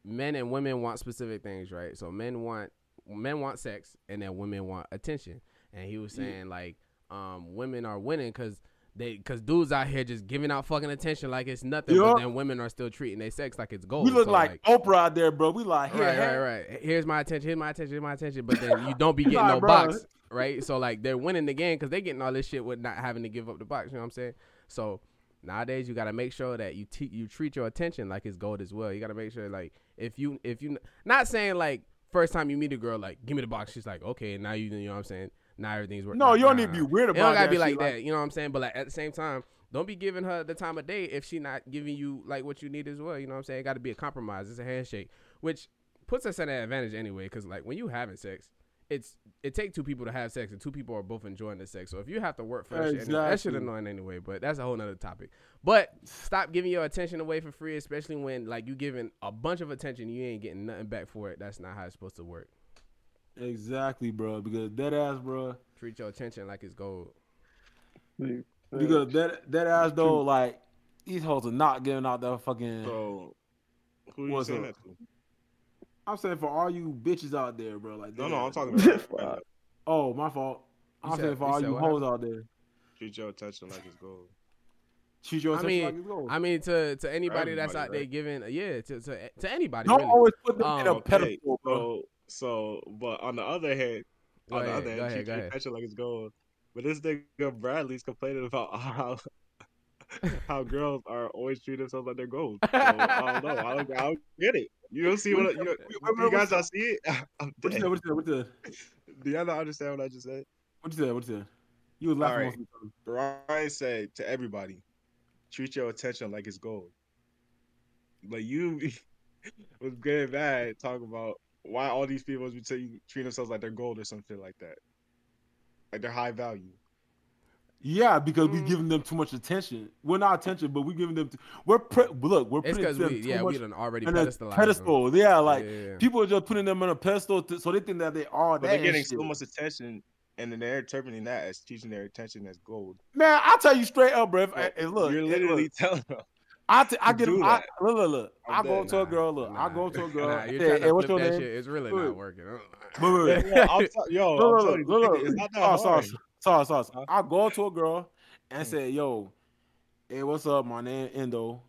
men and women want specific things, right? So men want men want sex, and then women want attention. And he was saying like, um, women are winning because they because dudes out here just giving out fucking attention like it's nothing, Yeah. but then women are still treating their sex like it's gold. We look So, like, Oprah out there, bro. We like, here, right, here. right, right. Here's my attention. Here's my attention. Here's my attention. But then you [laughs] don't be getting no bro. box, right? So like they're winning the game because they're getting all this shit with not having to give up the box. You know what I'm saying? So nowadays you got to make sure that you te- you treat your attention like it's gold as well. You got to make sure like if you if you not saying like first time you meet a girl like give me the box. She's like okay now you you know what I'm saying. Now everything's working. No, you don't need to be weird It about don't gotta that be like shit, that. You know what I'm saying? But like at the same time. Don't be giving her the time of day if she not giving you like what you need as well. You know what I'm saying? It got to be a compromise. It's a handshake, which puts us at an advantage anyway. Because like when you having sex, it's it take two people to have sex, and two people are both enjoying the sex. So if you have to work for that shit, anyway, that shit Exactly. annoying anyway. But that's a whole nother topic. But stop giving your attention away for free, especially when like you giving a bunch of attention, you ain't getting nothing back for it. That's not how it's supposed to work. Exactly, bro. Because that ass, bro. Treat your attention like it's gold. Because that that ass though, like these hoes are not giving out that fucking. So who are you saying up? that to? I'm saying for all you bitches out there, bro. Like, No, no, I'm talking [laughs] about right. Oh, my fault. I'm said- saying for all said you what hoes out there, treat your attention like it's gold. treat your I attention mean, like it's gold. I mean to to anybody that's everybody, out there giving yeah to to, to anybody. Don't really. always put them in Um, a pedestal, bro. So, but on the other hand, Go on ahead, the other hand, ahead, your ahead. attention like it's gold. But this nigga Bradley's complaining about [laughs] how how girls are always treating themselves like they're gold. So, I don't know. I don't, I don't get it. You don't see what you, know, you guys don't see it. What you said? What you said? What you said? Do y'all not understand what I just said? What you said? What you said? You was laughing. Alright. most of the time. Brian said to everybody, treat your attention like it's gold. But you [laughs] was getting mad talking about why all these people be t- treat themselves like they're gold or something like that. Like they're high value. Yeah, because we Mm. giving them too much attention. We're not attention, but we're giving them. Too, we're pre- look. We're It's putting them we too yeah much we done already in a pedestalized them. pedestal. Yeah, like Yeah, yeah, yeah. people are just putting them on a pedestal, to, so they think that they are But that. they're getting shit. so much attention and then they're interpreting that as teaching their attention as gold. Man, I tell you straight up, bro. If, Bro, hey, eh, eh, look, You're eh, literally look, [laughs] telling them. I, t- I get them. I, look, look, look. I go to a girl. Look, [laughs] Nah, I go to a girl. Nah, you're hey, trying hey, to what's your name? shit. It's really not working. Wait. I'm yo, [laughs] Look, look, look, look. [laughs] it's not that Sauce, hard. sauce, sauce, sauce. Huh? I go to a girl and Hmm. say, "Yo, hey, what's up? My name Endo.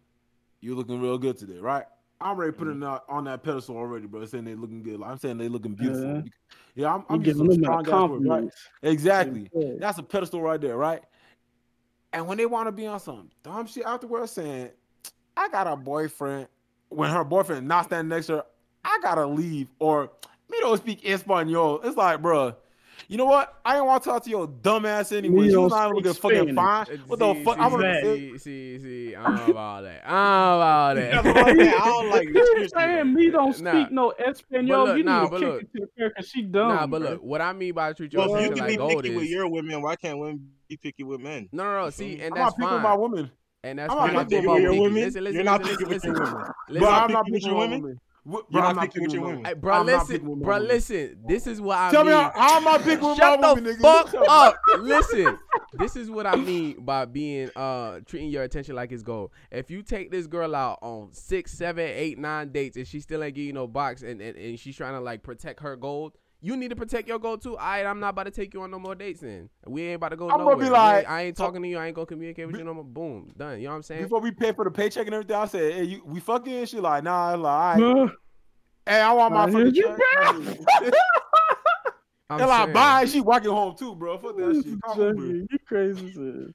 You looking real good today, right?" I'm already putting that on that pedestal already, bro. Saying they looking good. Like, I'm saying they looking beautiful. Yeah. Yeah, I'm, I'm giving them strong right? Exactly. Yeah. That's a pedestal right there, right? And when they want to be on some dumb shit afterwards, saying, "I got a boyfriend," when her boyfriend not standing next to her, I gotta leave, or me don't speak Espanol. It's like, bruh, you know what? I ain't want to talk to your dumb ass anyway. Me She don't was not looking fucking fine. Uh, what the fuck? See, I'm gonna see, see, see, I'm about that. I'm about [laughs] Yeah, but that. like, [laughs] I don't like this. You seriously, saying me don't Nah. speak no Espanol? look, you need but to look. kick it to her because she dumb. Nah, but bro. look, what I mean by treat your Well, you can like be gold picky with is your women, why can't women be picky with men? no, no, no. See, feel me? and I'm that's not picking my women. And that's I'm not talking with about your women. Listen, listen, You're not listen, picky with your women. Listen, I'm not with picking your women? women. What- You're bro, I'm not picking with your women. Bro, listen, with bro, listen. This is what I Tell me mean. how how am I picking with Shut my the women, nigga? fuck up. Listen, this is what I mean by being uh treating your attention like it's gold. If you take this girl out on six, seven, eight, nine dates and she still ain't giving you no box and, and, and she's trying to like protect her gold, you need to protect your gold too. All right, I'm not about to take you on no more dates then. We ain't about to go I'm gonna be like- ain't- I ain't talking to you. I ain't gonna communicate with you no more. Boom, done. You know what I'm saying? Before we pay for the paycheck and everything, I said, "Hey, you, we fucking." She like, "Nah." I'm like, all right. Hey, I want my I hear fucking you, check. [laughs] I'm They're like, saying, bye. She walking home too, bro. Fuck that shit. Come on, bro. You crazy as hell.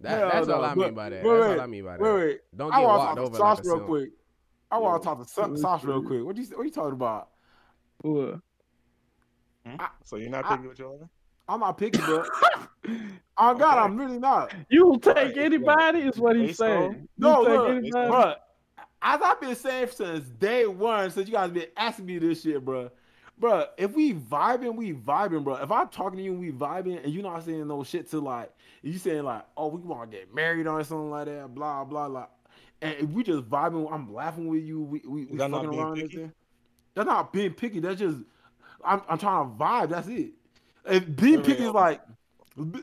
that, Hell that's all. I mean by that. wait, That's wait, all I mean by that. Wait, wait. Don't I get want walked over to like Sauce a real quick. I want to talk to Sauce real quick. What you what you talking about? What? Hmm? So you're not I- picking with your other? I'm not picky, bro. [laughs] Oh God, I'm really not. You will take Right, anybody, is what he's saying. No, look, bro. As I've been saying since day one, since you guys been asking me this shit, bro. Bro, if we vibing, we vibing, bro. If I'm talking to you and we vibing, and you're not saying no shit to like, you saying like, oh, we want to get married or something like that, blah blah blah. And if we just vibing, I'm laughing with you. We we, we fucking around. and picky? everything. That's not being picky. That's just I'm I'm trying to vibe. That's it. If being Wait, is like,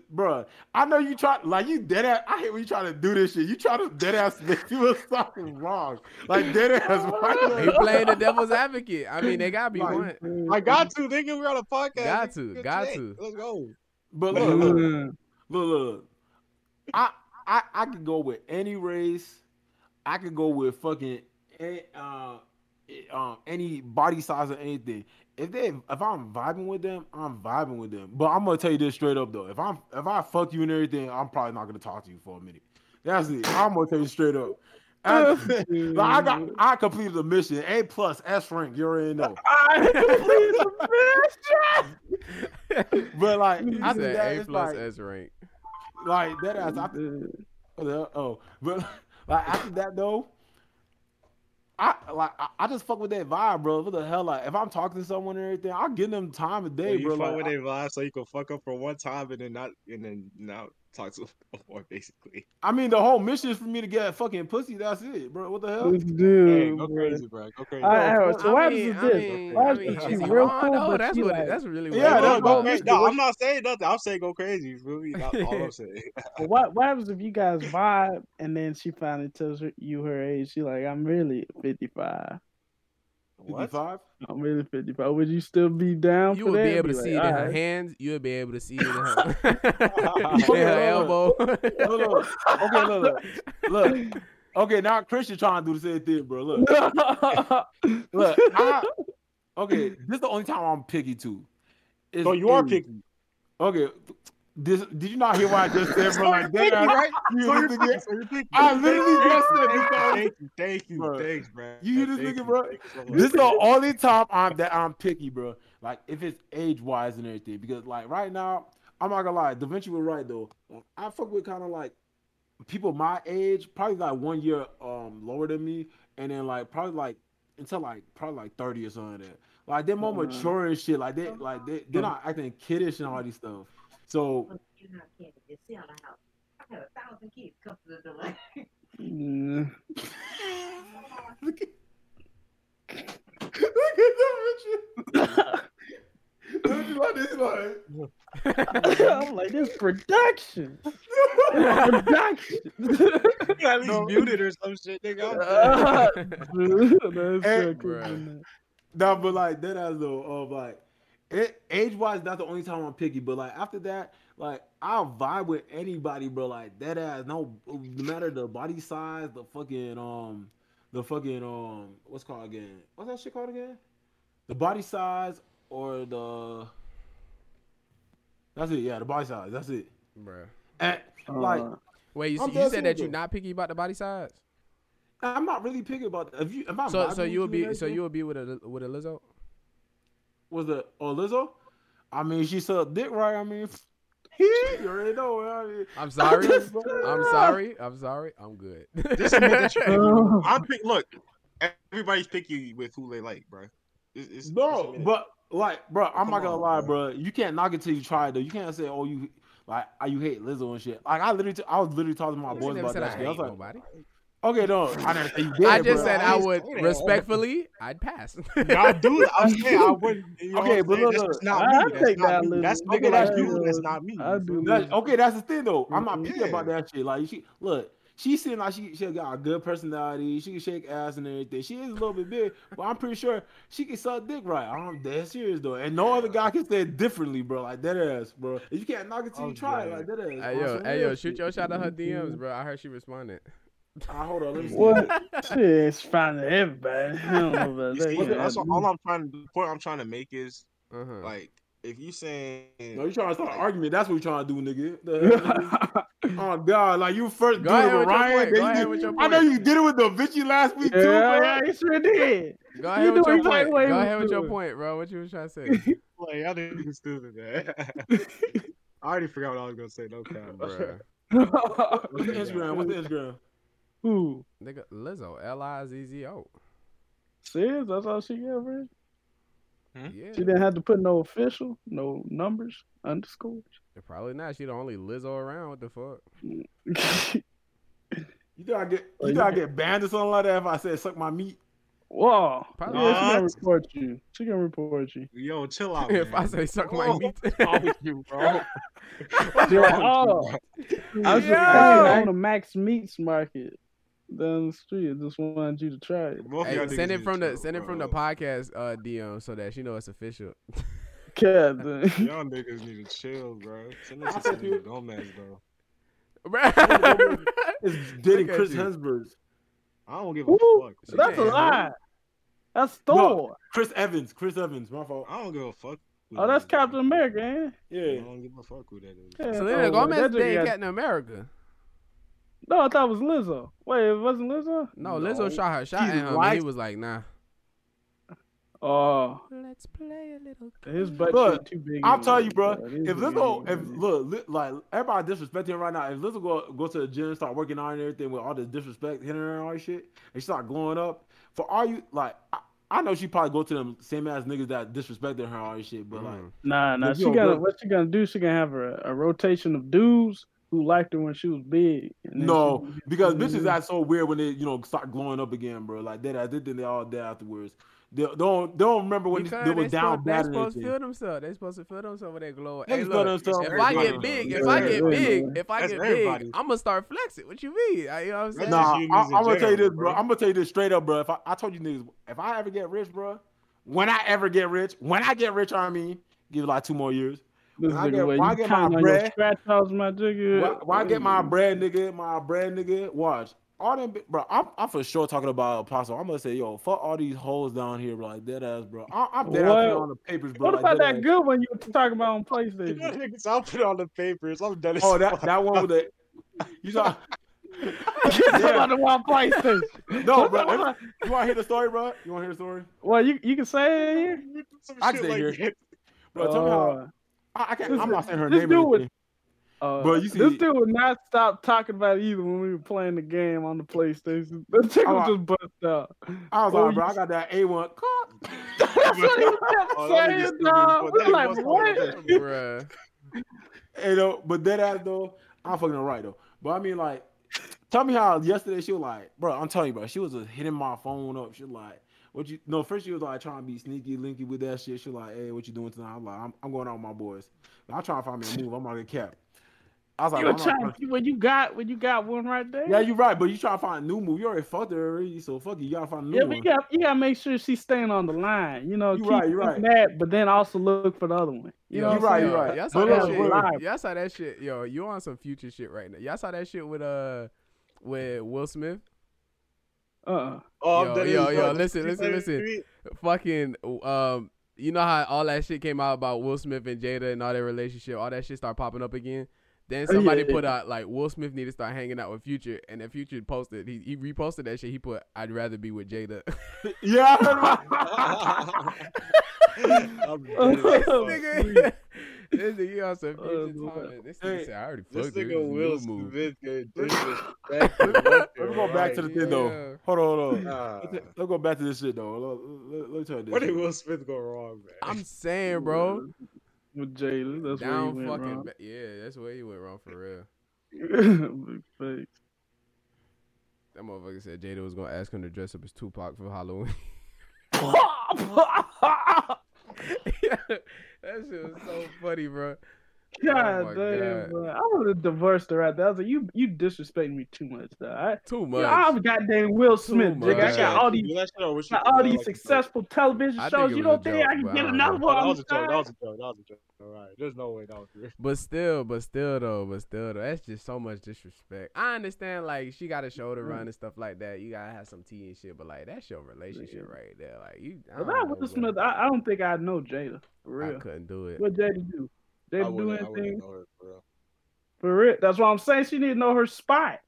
bro, I know you try like you dead ass. I hate when you try to do this shit. You try to dead ass make people something wrong. Like dead ass. why He playing the devil's advocate. I mean, they gotta be Like, one. I got to, nigga. We're on a podcast. Got to, Good got shit. to. Let's go. But look, look, look, look. I I I could go with any race. I could go with fucking uh, um any body size or anything. If they if I'm vibing with them, I'm vibing with them. But I'm gonna tell you this straight up though. If I'm if I fuck you and everything, I'm probably not gonna talk to you for a minute. That's it. I'm gonna tell you straight up. I, [laughs] like, I got I completed the mission. A plus S rank. You already know. [laughs] I completed the mission. [laughs] But like after said that, A plus like, S rank. like that ass. I, oh, but like after that though, I like I, I just fuck with that vibe, bro. What the hell? Like if I'm talking to someone and everything, I'll give them time of day, you bro. You fuck Like, with I- their vibe so you can fuck up for one time and then not and then now [laughs] talk to them before [laughs] basically. I mean, the whole mission is for me to get fucking pussy. That's it, bro. What the hell? This Hey, dude, go bro. crazy, bro. Go crazy. All right, all right, I so what I happens mean, is I mean, I happens mean, is is she's real cool, No, that's what. like, That's really. Yeah, what that's it's what- about. Okay, no, I'm not saying nothing. I'm saying go crazy. You feel me? That's all I'm [laughs] saying. But what what happens if you guys vibe and then she finally tells her, you her age? She like, I'm really 55. What? Fifty-five. I'm really 55. Would you still be down You for would that? be able to like, see it in her "Alright." hands. You would be able to see it in her, [laughs] [laughs] in her elbow. Look, look. Okay, look, look, look. Okay, now Christian trying to do the same thing, bro. Look, [laughs] look. I, okay, this is the only time I'm picky too. Is So you are picky. Okay. This did you not hear what I just said, bro? Like [laughs] that, right? You So this nigga? So you're picky. I literally just said Thank you, because Thank you, thank you, Bro. thanks, bro. You hear this Thank nigga, you, bro? so. This is the only time I'm that I'm picky, bro. Like if it's age wise and everything, because like right now, I'm not gonna lie, Da Vinci was right though. I fuck with kind of like people my age, probably like one year um lower than me, and then like probably like until like probably like 30 or something like that. Like they're more Uh-huh. mature and shit. Like they like they they're not acting kiddish and all these stuff. So You're not kidding. Just sit the house. I had a thousand kids come to the door. Mm. look at look at that Look like this like I'm like, this production. production. You [laughs] at least No. muted or some shit, nigga. I'm [laughs] That's Hey, so cool. bruh. No, but like that as though of like it, age wise, not the only time I'm picky. But like after that, like I'll vibe with anybody, bro. Like that ass, no, no matter the body size, the fucking um, the fucking um, what's called again? What's that shit called again? The body size or the that's it. Yeah, the body size. That's it. bro. And like Uh, Wait, you, I'm you said that you're not picky about the body size. I'm not really picky about that. If you if I'm So, so you would be, so you would be with a with a Lizzo. Was it oh Lizzo? I mean, she sucked dick right. I mean, [laughs] you already know. I mean, I'm sorry. [laughs] Uh, I'm sorry. I'm sorry. I'm good. Just admit that you're picky. I'm pick. Look, everybody's picky with who they like, bro. It's, it's, no, admit it. but like, bro, I'm Come not gonna on, lie, bro. bro. You can't knock it till you try it. Though you can't say, oh, you like, you hate Lizzo and shit. Like, I literally, t- I was literally talking to my Nigga boys about said that I shit. I was hate like, nobody. Okay, no, I didn't say you did. I just bro. said I I would say that. respectfully, I'd pass. [laughs] Y'all do. I'm saying I wouldn't. You know Okay, but I'm look, that's look, not I- me. I That's take not that me. That's Okay, okay. That's you. That's not me. Do. That- okay, that's the thing though. I'm not picky Yeah. about that shit. Like she look, she seems like she she got a good personality. She can shake ass and everything. She is a little bit big, but I'm pretty sure she can suck dick right. I'm dead serious though, and no other guy can say it differently, bro. Like that ass, bro. If you can't knock it till you Oh, try it, like that ass. hey on yo, some hey yo, shoot shit. your shot at her DMs, bro. I heard she responded. Ah, hold on, let me see. What? Shit, it's fine to everybody. I don't know about that. see, that's all, all I'm trying. The point I'm trying to make is Uh-huh. like if you saying No, you trying to start like, an argument? That's what you trying to do, nigga. [laughs] The- oh God, like you first Go do it with with Ryan. then Go you ahead did- with your I know you did it with Da Vinci last week too, yeah, bro. yeah, he sure did. Go You ahead with your point. what he Go ahead with your point, bro. What you was trying to say, [laughs] like y'all niggas stupid, man. [laughs] I already forgot what I was gonna say. No cap, bro? What's the Instagram? What's the Instagram? Who? Nigga, Lizzo, L I Z Z O. Serious? That's all she got, bro? Hmm? Yeah, She didn't have to put no official, no numbers, underscores. probably not. She the only Lizzo around. What the fuck? [laughs] You think I get Oh, you you think I get banned or something like that if I said suck my meat? Whoa. Probably Yeah, she can not. report you. She can report you. Yo, chill out. [laughs] if I say suck my Oh, meat, what's wrong with you, bro? [laughs] She like, oh, I was just Yeah. on the Max Meats Market down the street. Just wanted you to try it. Both hey, send it from the chill, send it from the podcast uh, DM so that she know it's official. [laughs] God. [laughs] Y'all niggas need to chill, bro. Send this to Selena Gomez, bro. [laughs] It's dating Chris you. Hemsworth. I don't give a Woo, fuck. She That's a can't lie. That's Thor. Chris Evans. Chris Evans. My fault. I don't give a fuck. Oh, that's. Captain America, ain't it? I don't give a fuck who that is. Yeah, Selena oh, Gomez that dated got- Captain America. No, I thought it was Lizzo. Wait, it wasn't Lizzo? No, No. Lizzo shot her shot He at him, and he was like, "Nah." Oh, Let's play a little. his budget Look, too big. I'll in tell you, bro. bro. If Lizzo, if look, li, like everybody disrespecting her right now. If Lizzo go go to the gym, start working on and everything with all this disrespect hitting her and all that shit, and she start glowing up. For all you like, I, I know she probably go to them same ass niggas that disrespected her and all that shit. But like. Nah, nah. She you gonna what she gonna do? She gonna have a, a rotation of dudes who liked her when she was big. no, she- because bitches Mhm. act so weird when they you know start glowing up again, bro. Like that, I did think they all dead afterwards. They they don't they don't remember when Because they were down supposed, they bad and supposed to feel themselves. They supposed to feel themselves when they glow. They Hey, look, themselves. if I get big, does. if I get Everybody big, does. if I That's get everybody. big, I'm gonna start flexing. What you mean? I, you know what I'm saying? That's Nah, I, I'm gonna tell you this, bro. bro. I'm gonna tell you this straight up, bro. If I, I told you niggas, if I ever get rich, bro, when I ever get rich, when I get rich, I mean, give it like two more years. This When I nigga, get- where when you get my count on your bread- scratch offs, my jigga. When, when I get my bread, nigga, my bread, nigga, watch. All them, bro. I'm, I'm for sure talking about Apostle. I'm gonna say, yo, fuck all these hoes down here, bro. Like dead ass, bro. I, I'm dead ass What? on the papers, bro. What like, about dead that ass. good one you were talking about on Y'all PlayStation? [laughs] niggas, I'll put it on the papers. I'm done. as Oh, that that one with the. You saw? Talking about the one PlayStation. No, bro. You want to hear the story, bro? You want to hear the story, Well, you you can say it here. [laughs] I shit can like hear. that. bro? Tell me how. Oh. I, I can't. this- I'm not saying her this name. dude or was- anything. Uh, Bro, you this dude would not stop talking about it either when we were playing the game on the PlayStation. The chick was I- just bust out. I was Oh, like, bro, I got that A1. [laughs] That's what he was [laughs] Oh, that nigga saying, stupid, dog. but We that like, was what? hard. Bruh. [laughs] Hey, though, but that ass though, I'm fucking right though. But I mean, like, tell me how yesterday she was like, bro. I'm telling you, bro. She was just hitting my phone up. She was like, what you? No, first she was like trying to be sneaky, linky with that shit. She was like, hey, what you doing tonight? I'm like, I'm, I'm going out with my boys. I'm trying to find me a move. I'm not gonna cap. I was like, You I'm were not trying trying- to see you got when you got one right there. yeah, you're right, but you trying to find a new move. You already fucked her already, so fuck you. You gotta find a new Yeah, one. you got you gotta make sure she's staying on the line. You know, You keep right, you doing right. that, but then also look for the other one. You Yo, know, you what I'm right, saying? you right. Y'all saw that shit. look. Y'all saw that shit. Yo, you on some future shit right now. Y'all saw that shit with uh with Will Smith. Uh-uh. Oh, I'm Yo, yo, yo, listen, listen, listen. Fucking um, you know how all that shit came out about Will Smith and Jada and all their relationship. All that shit started popping up again. Then Oh, somebody yeah. put out like Will Smith need to start hanging out with Future, and then Future posted he, he reposted that shit. He put I'd rather be with Jada. [laughs] Yeah, I heard about I'm dead this nigga, [laughs] this nigga you on some future boy. time. This nigga Hey, said I already This fucked her. nigga This is Will move. Smith get Let me, let me go back to the Yeah. thing though. Hold on, hold on. Nah. Let's, let's go back to this shit though. Let, let, let me tell you this. Where did. Will Smith go wrong, man? I'm [laughs] saying, bro. With Jada, that's Down where he fucking went ba- yeah, that's where he went wrong for real. [laughs] Big face. That motherfucker said Jada was gonna ask him to dress up as Tupac for Halloween. [laughs] [laughs] that shit was so funny, bro. Oh God my damn, God. bro. I would have divorced her right there. I was like, you you disrespecting me too much, though. I, Too yeah, I'm much. goddamn Will Smith, much. nigga. I got all these Do that shit or was she- got all was that these like a joke? successful television shows. You was a don't think joke, I can but get another one? Oh, that was a joke. That was a joke. That was a joke. All right. There's no way that was real. But still, but still though, but still though, that's just so much disrespect. I understand like she got a mm-hmm. show to run and stuff like that. You gotta have some tea and shit, but like that's your relationship right there. Like you, I, But don't that know, Will. Smith, I, I don't think I know Jada for I couldn't do it. What Jada do? I Jada do wouldn't, I anything know her for real. for real? That's what I'm saying. She need to know her spot.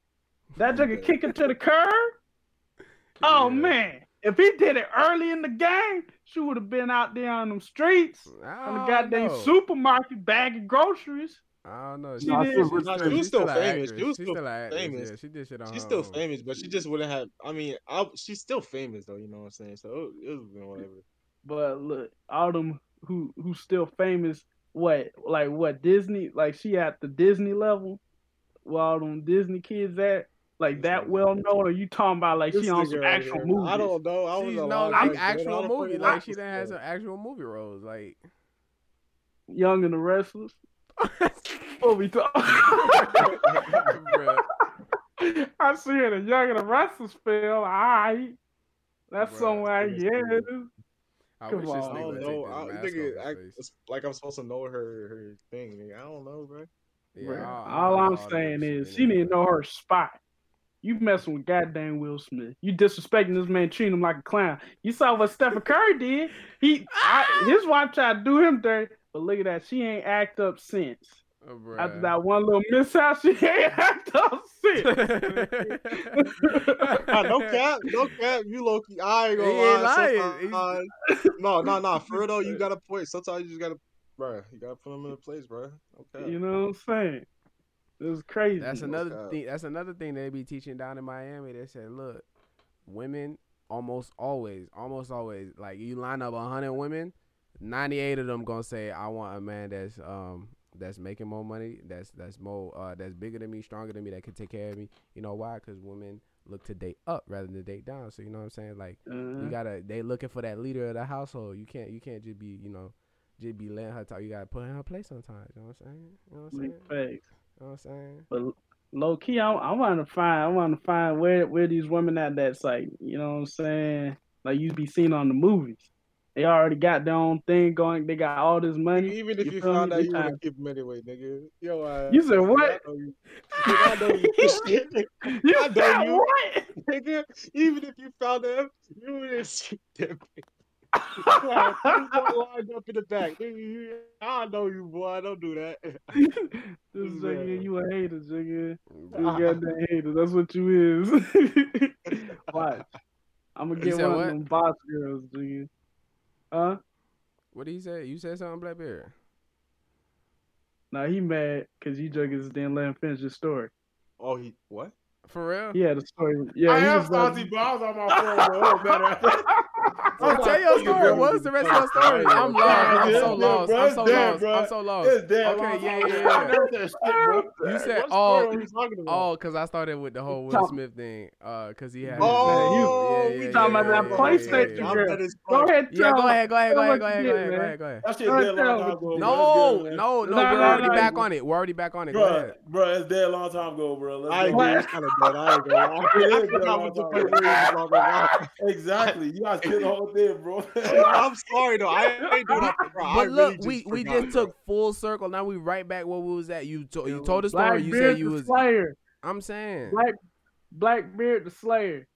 That [laughs] nigga Okay. kick her to the curb. [laughs] Oh Yeah. man, if he did it early in the game, she would have been out there on them streets, I on the goddamn know. supermarket bagging groceries. I don't know. She She, did- she- she was she's still still famous. She was still still famous. Yeah, she did shit on She's still own. famous, but she just wouldn't have. I mean, I, she's still famous though. You know what I'm saying? So it, it was whatever. But look, all them who who's still famous, what like what Disney? Like she at the Disney level, where all them Disney kids at? Like This that well known? Or you talking about like This she on nigga some right actual here. movies? I don't know. I was She's a no lot like actual movie. Like she done watch has this some actual movie roles. Like Young and the Restless. [laughs] What we talking? [laughs] I see it in Young and the Restless film. Alright, that's Bruh, somewhere. this Yeah, nigga I Come wish this on. I nigga don't know. take I, this mask nigga, I, it's like I'm supposed to know her her thing. Nigga. I don't know, bro. Yeah, Bruh, I- I all I'm all saying shit is she it, need to know her spot. You messing with goddamn Will Smith. You disrespecting this man, treating him like a clown. You saw what Stephen Curry did. He I, [laughs] his wife tried to do him dirty, but look at that. She ain't act up since. Oh, After that one little mishap, she [laughs] ain't act up since. [laughs] No cap, no cap. You low key. I ain't gonna He ain't lie. lying. No, no, no. For real though, you gotta point. Sometimes you just gotta, bro. You gotta put them in a place, bro. Okay. You know what I'm saying? It was crazy. That's another thing. That's another thing they be teaching down in Miami. They said, look, women almost always, almost always, like you line up hundred women, ninety eight of them gonna say, I want a man that's um that's making more money, that's that's more uh that's bigger than me, stronger than me, that can take care of me. You know why? Because women look to date up rather than date down. So you know what I'm saying? Like Uh, you gotta they looking for that leader of the household. You can't you can't just be you know just be letting her talk. You gotta put her in her place sometimes. You know what I'm saying? You know what I'm saying? big facts. You know what I'm saying? But low key, I, I want to find, I want to find where where these women at. That's like, you know what I'm saying? Like you be seen on the movies. They already got their own thing going. They got all this money. Even if you, feel found me? out, you would tryna- have keep them anyway, nigga. Yo, uh, [laughs] You said what? I know you. Nigga, I know you. Shit, You I know said you. what? nigga. Even if you found [laughs] them, you would have seen them. Like, you go lined up in the back. I know you, boy. Don't do that. this nigga, you a hater, nigga. You Bruh. a goddamn hater. That's what you is. Watch. I'm gonna get one what? of them boss girls, nigga. Huh? What did he say? You said something, Blackbeard? Now he mad because you jokers didn't let him finish his story. Oh, he what? For real? He had a story. Yeah, I he am was about- salty, but I was on my phone. Bro. It was [laughs] better. Oh, tell your story. What's the rest of your story? I'm lost. I'm so lost. bro. I'm so lost. I'm so lost. It's dead. Okay, yeah, yeah, yeah. I never said shit, bro. You said, What story oh, are we talking about? oh, because I started with the whole Will Smith thing. Uh, because he had. Oh, yeah, we yeah, talking about that yeah, PlayStation yeah, yeah. girl. Go ahead, Yeah, tell go ahead, go ahead, go ahead, go ahead, go ahead, go ahead, go ahead. That shit dead long time ago. No, bro. no, no, No, we're already back on it. We're already back on it. Go Bro, ahead. bro, it's dead a long time ago, bro. I agree. It's kind of dead. I ain't gonna lie. [laughs] I forgot what the long fuck time we was. [laughs] Exactly. You guys killed the whole thing, bro. I'm sorry though. I ain't doing that. Bro, I But really look, just we we forgot, just bro. took full circle. Now we right back where we was at. You to, you told the story. You said you the was. Slayer. I'm saying. Black Blackbeard the Slayer.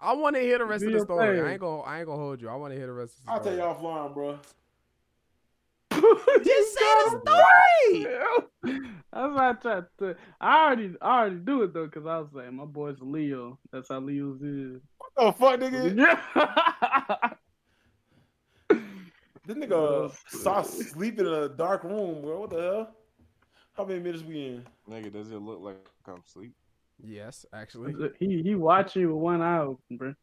I want to hear the rest Do of the story. thing. I ain't gonna I ain't gonna hold you. I want to hear the rest of the story. I'll tell story. you offline, bro. [laughs] Just say the story. [laughs] That's why I tried to. I already, I already do it though, cause I was saying my boy's Leo. That's how Leo's is. What the fuck, nigga? [laughs] Yeah. This nigga oh, saw sleeping in a dark room, bro. What the hell? How many minutes we in? Nigga, does it look like I'm asleep? Yes, actually. he he watching with one eye open, bro.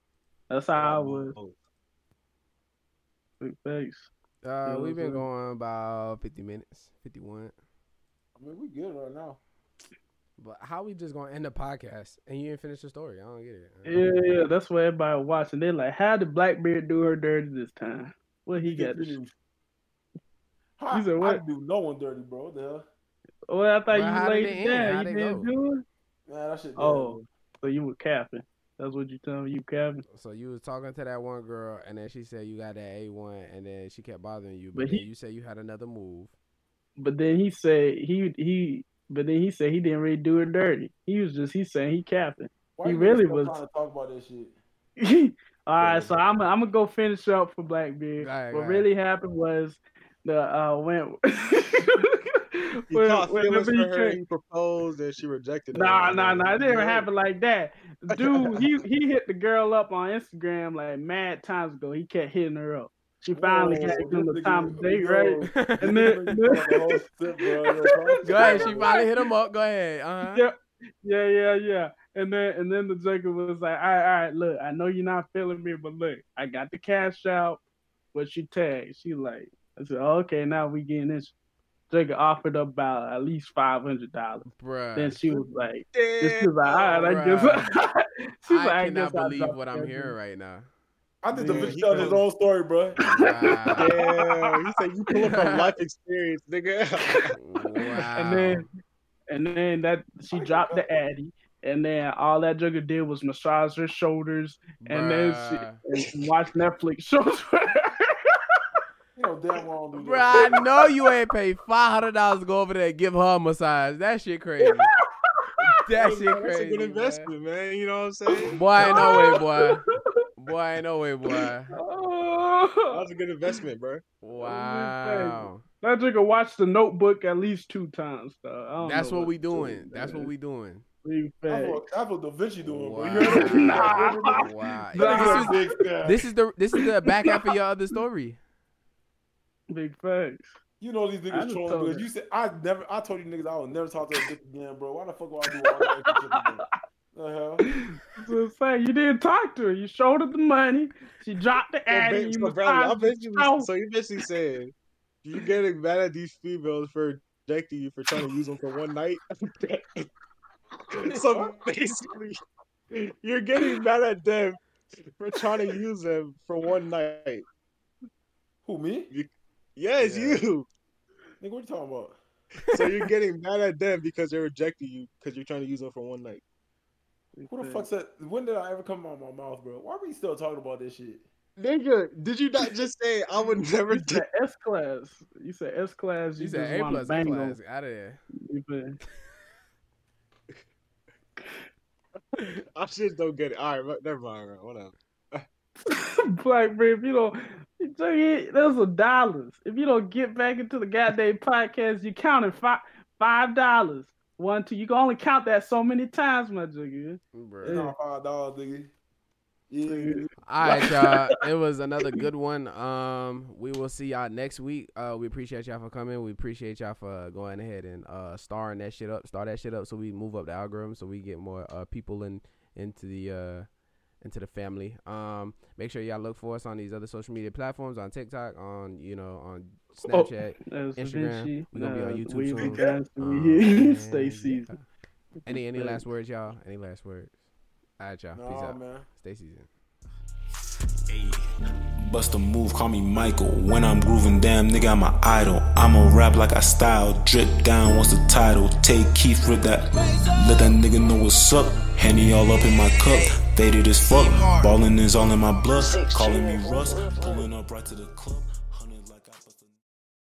That's how I oh, was. Oh, Big face. Uh, Yeah, we've been what's going about 50 minutes, 51. I mean, we good right now. But how we just gonna end the podcast and you didn't finish the story? I don't get it. Yeah, yeah, that's what everybody watching. They're like, how did Blackbeard do her dirty this time? What he got? to sh- How, You said what? didn't do no one dirty, bro. What the hell? Well, I thought Well, you how did laid it it down. How'd You didn't go? do it. Man, that shit. Oh, so you were capping. That's what you telling me. You capping. So you was talking to that one girl, and then she said you got that A one, and then she kept bothering you. But, But then he- you said you had another move. But then he said he he. But then he said he didn't really do it dirty. He was just he saying he capping. Why he you really was- trying to talk about that shit. [laughs] All right, so I'm I'm gonna go finish up for Blackbeard. Go ahead, go what ahead. really happened was the uh when [laughs] He when- caught feelings for her. He proposed, and she rejected him. Nah, And nah, nah. It didn't Yeah. happen like that. Dude, [laughs] he he hit the girl up on Instagram like mad times ago. He kept hitting her up. She finally Whoa, got him the this time of day, right? And then- nigga talking the whole shit, bro. Yo, [laughs] bro. Go ahead. She finally hit him up. Go ahead. Uh-huh. Yeah, yeah, yeah, yeah. And then and then the Jacob was like, all right, all right, look, I know you're not feeling me, but look, I got the cash out. What she tagged? She like, I said, oh, okay, now we getting this. Jacob offered about at least five hundred dollars. Bruh. Then she was like, then she was like, all right, I Bruh. guess. [laughs] She's I like, I cannot guess I'll believe drop what I'm hearing right now. I think the Yeah, bitch he telling his own story, bro. [laughs] Wow. Yeah, he said you pull up from [laughs] life experience, nigga. wow. And then and then that she dropped the addy. And then all that Jugger did was massage her shoulders and then she and watch Netflix shows. For her. You know damn well I Bruh. I know you ain't paid five hundred dollars to go over there and give her a massage. That shit crazy. [laughs] That shit crazy. That's crazy. a good boy. investment, man. You know what I'm saying? Boy, ain't no way, boy. [laughs] Boy, ain't no way, boy. That's a good investment, bro. Wow. That nigga watched the Notebook at least two times. Though. I don't That's know what we to tell doing. That's man. what we doing. Big That's fact. what, that's what Da Vinci doing, bro. Wow. You heard him? [laughs] Nah. Wow. That This is nigga's a big fan. this is the this is the back half of your other story. Big facts. You know these niggas trolling because you said I never. I told you niggas I would never talk to a bitch again, bro. Why the fuck would I do all that extra shit again? The hell? [laughs] That's I'm saying. You didn't talk to her. You showed her the money. She dropped the So, addy. ba- You so, brother, I'm massaged her basically, shoulder. so you basically saying you getting mad at these females for rejecting you for trying to use them for one night. [laughs] so basically, you're getting mad at them for trying to use them for one night. Who me? Yes, Yeah. it's you. Nigga, what you talking about? So you're [laughs] getting mad at them because they're rejecting you because you're trying to use them for one night. Who the fuck said? When did I ever come out of my mouth, bro? Why are we still talking about this shit? Nigga, did you not just say I would never You [laughs] do? S class. You said S class. You You said A plus, A bang plus, on. out of there. I just don't get it. All right, but never mind. Bro. Whatever. [laughs] Blackbeard, if you don't, you tell you, those are dollars. If you don't get back into the goddamn podcast, you counted five five dollars. One, two. You can only count that so many times, my jigger. Bruh. It's not five dollars, nigga. Yeah. All right, y'all. It was another good one. Um, we will see y'all next week. Uh, we appreciate y'all for coming. We appreciate y'all for going ahead and uh starring that shit up, start that shit up, so we move up the algorithm, so we get more uh people in into the uh into the family. Um, make sure y'all look for us on these other social media platforms, on TikTok, on you know on [laughs] Snapchat. That's Da Instagram. Vinci. We gonna be on YouTube we soon. Um, [laughs] stay yeah. seasoned. Any any last words, y'all? Any last words? All right, y'all. Peace out. man. Stay seasoned. Bust a move, call me Michael. When I'm grooving, damn nigga, I'm a idol. I'ma rap like I style. Drip down, what's the title? Take Keith with that. Let that nigga know what's up. Henny all up in my cup. Faded as fuck. Ballin' is all in my blood. Calling me Russ. Pulling up right to the club. 100 like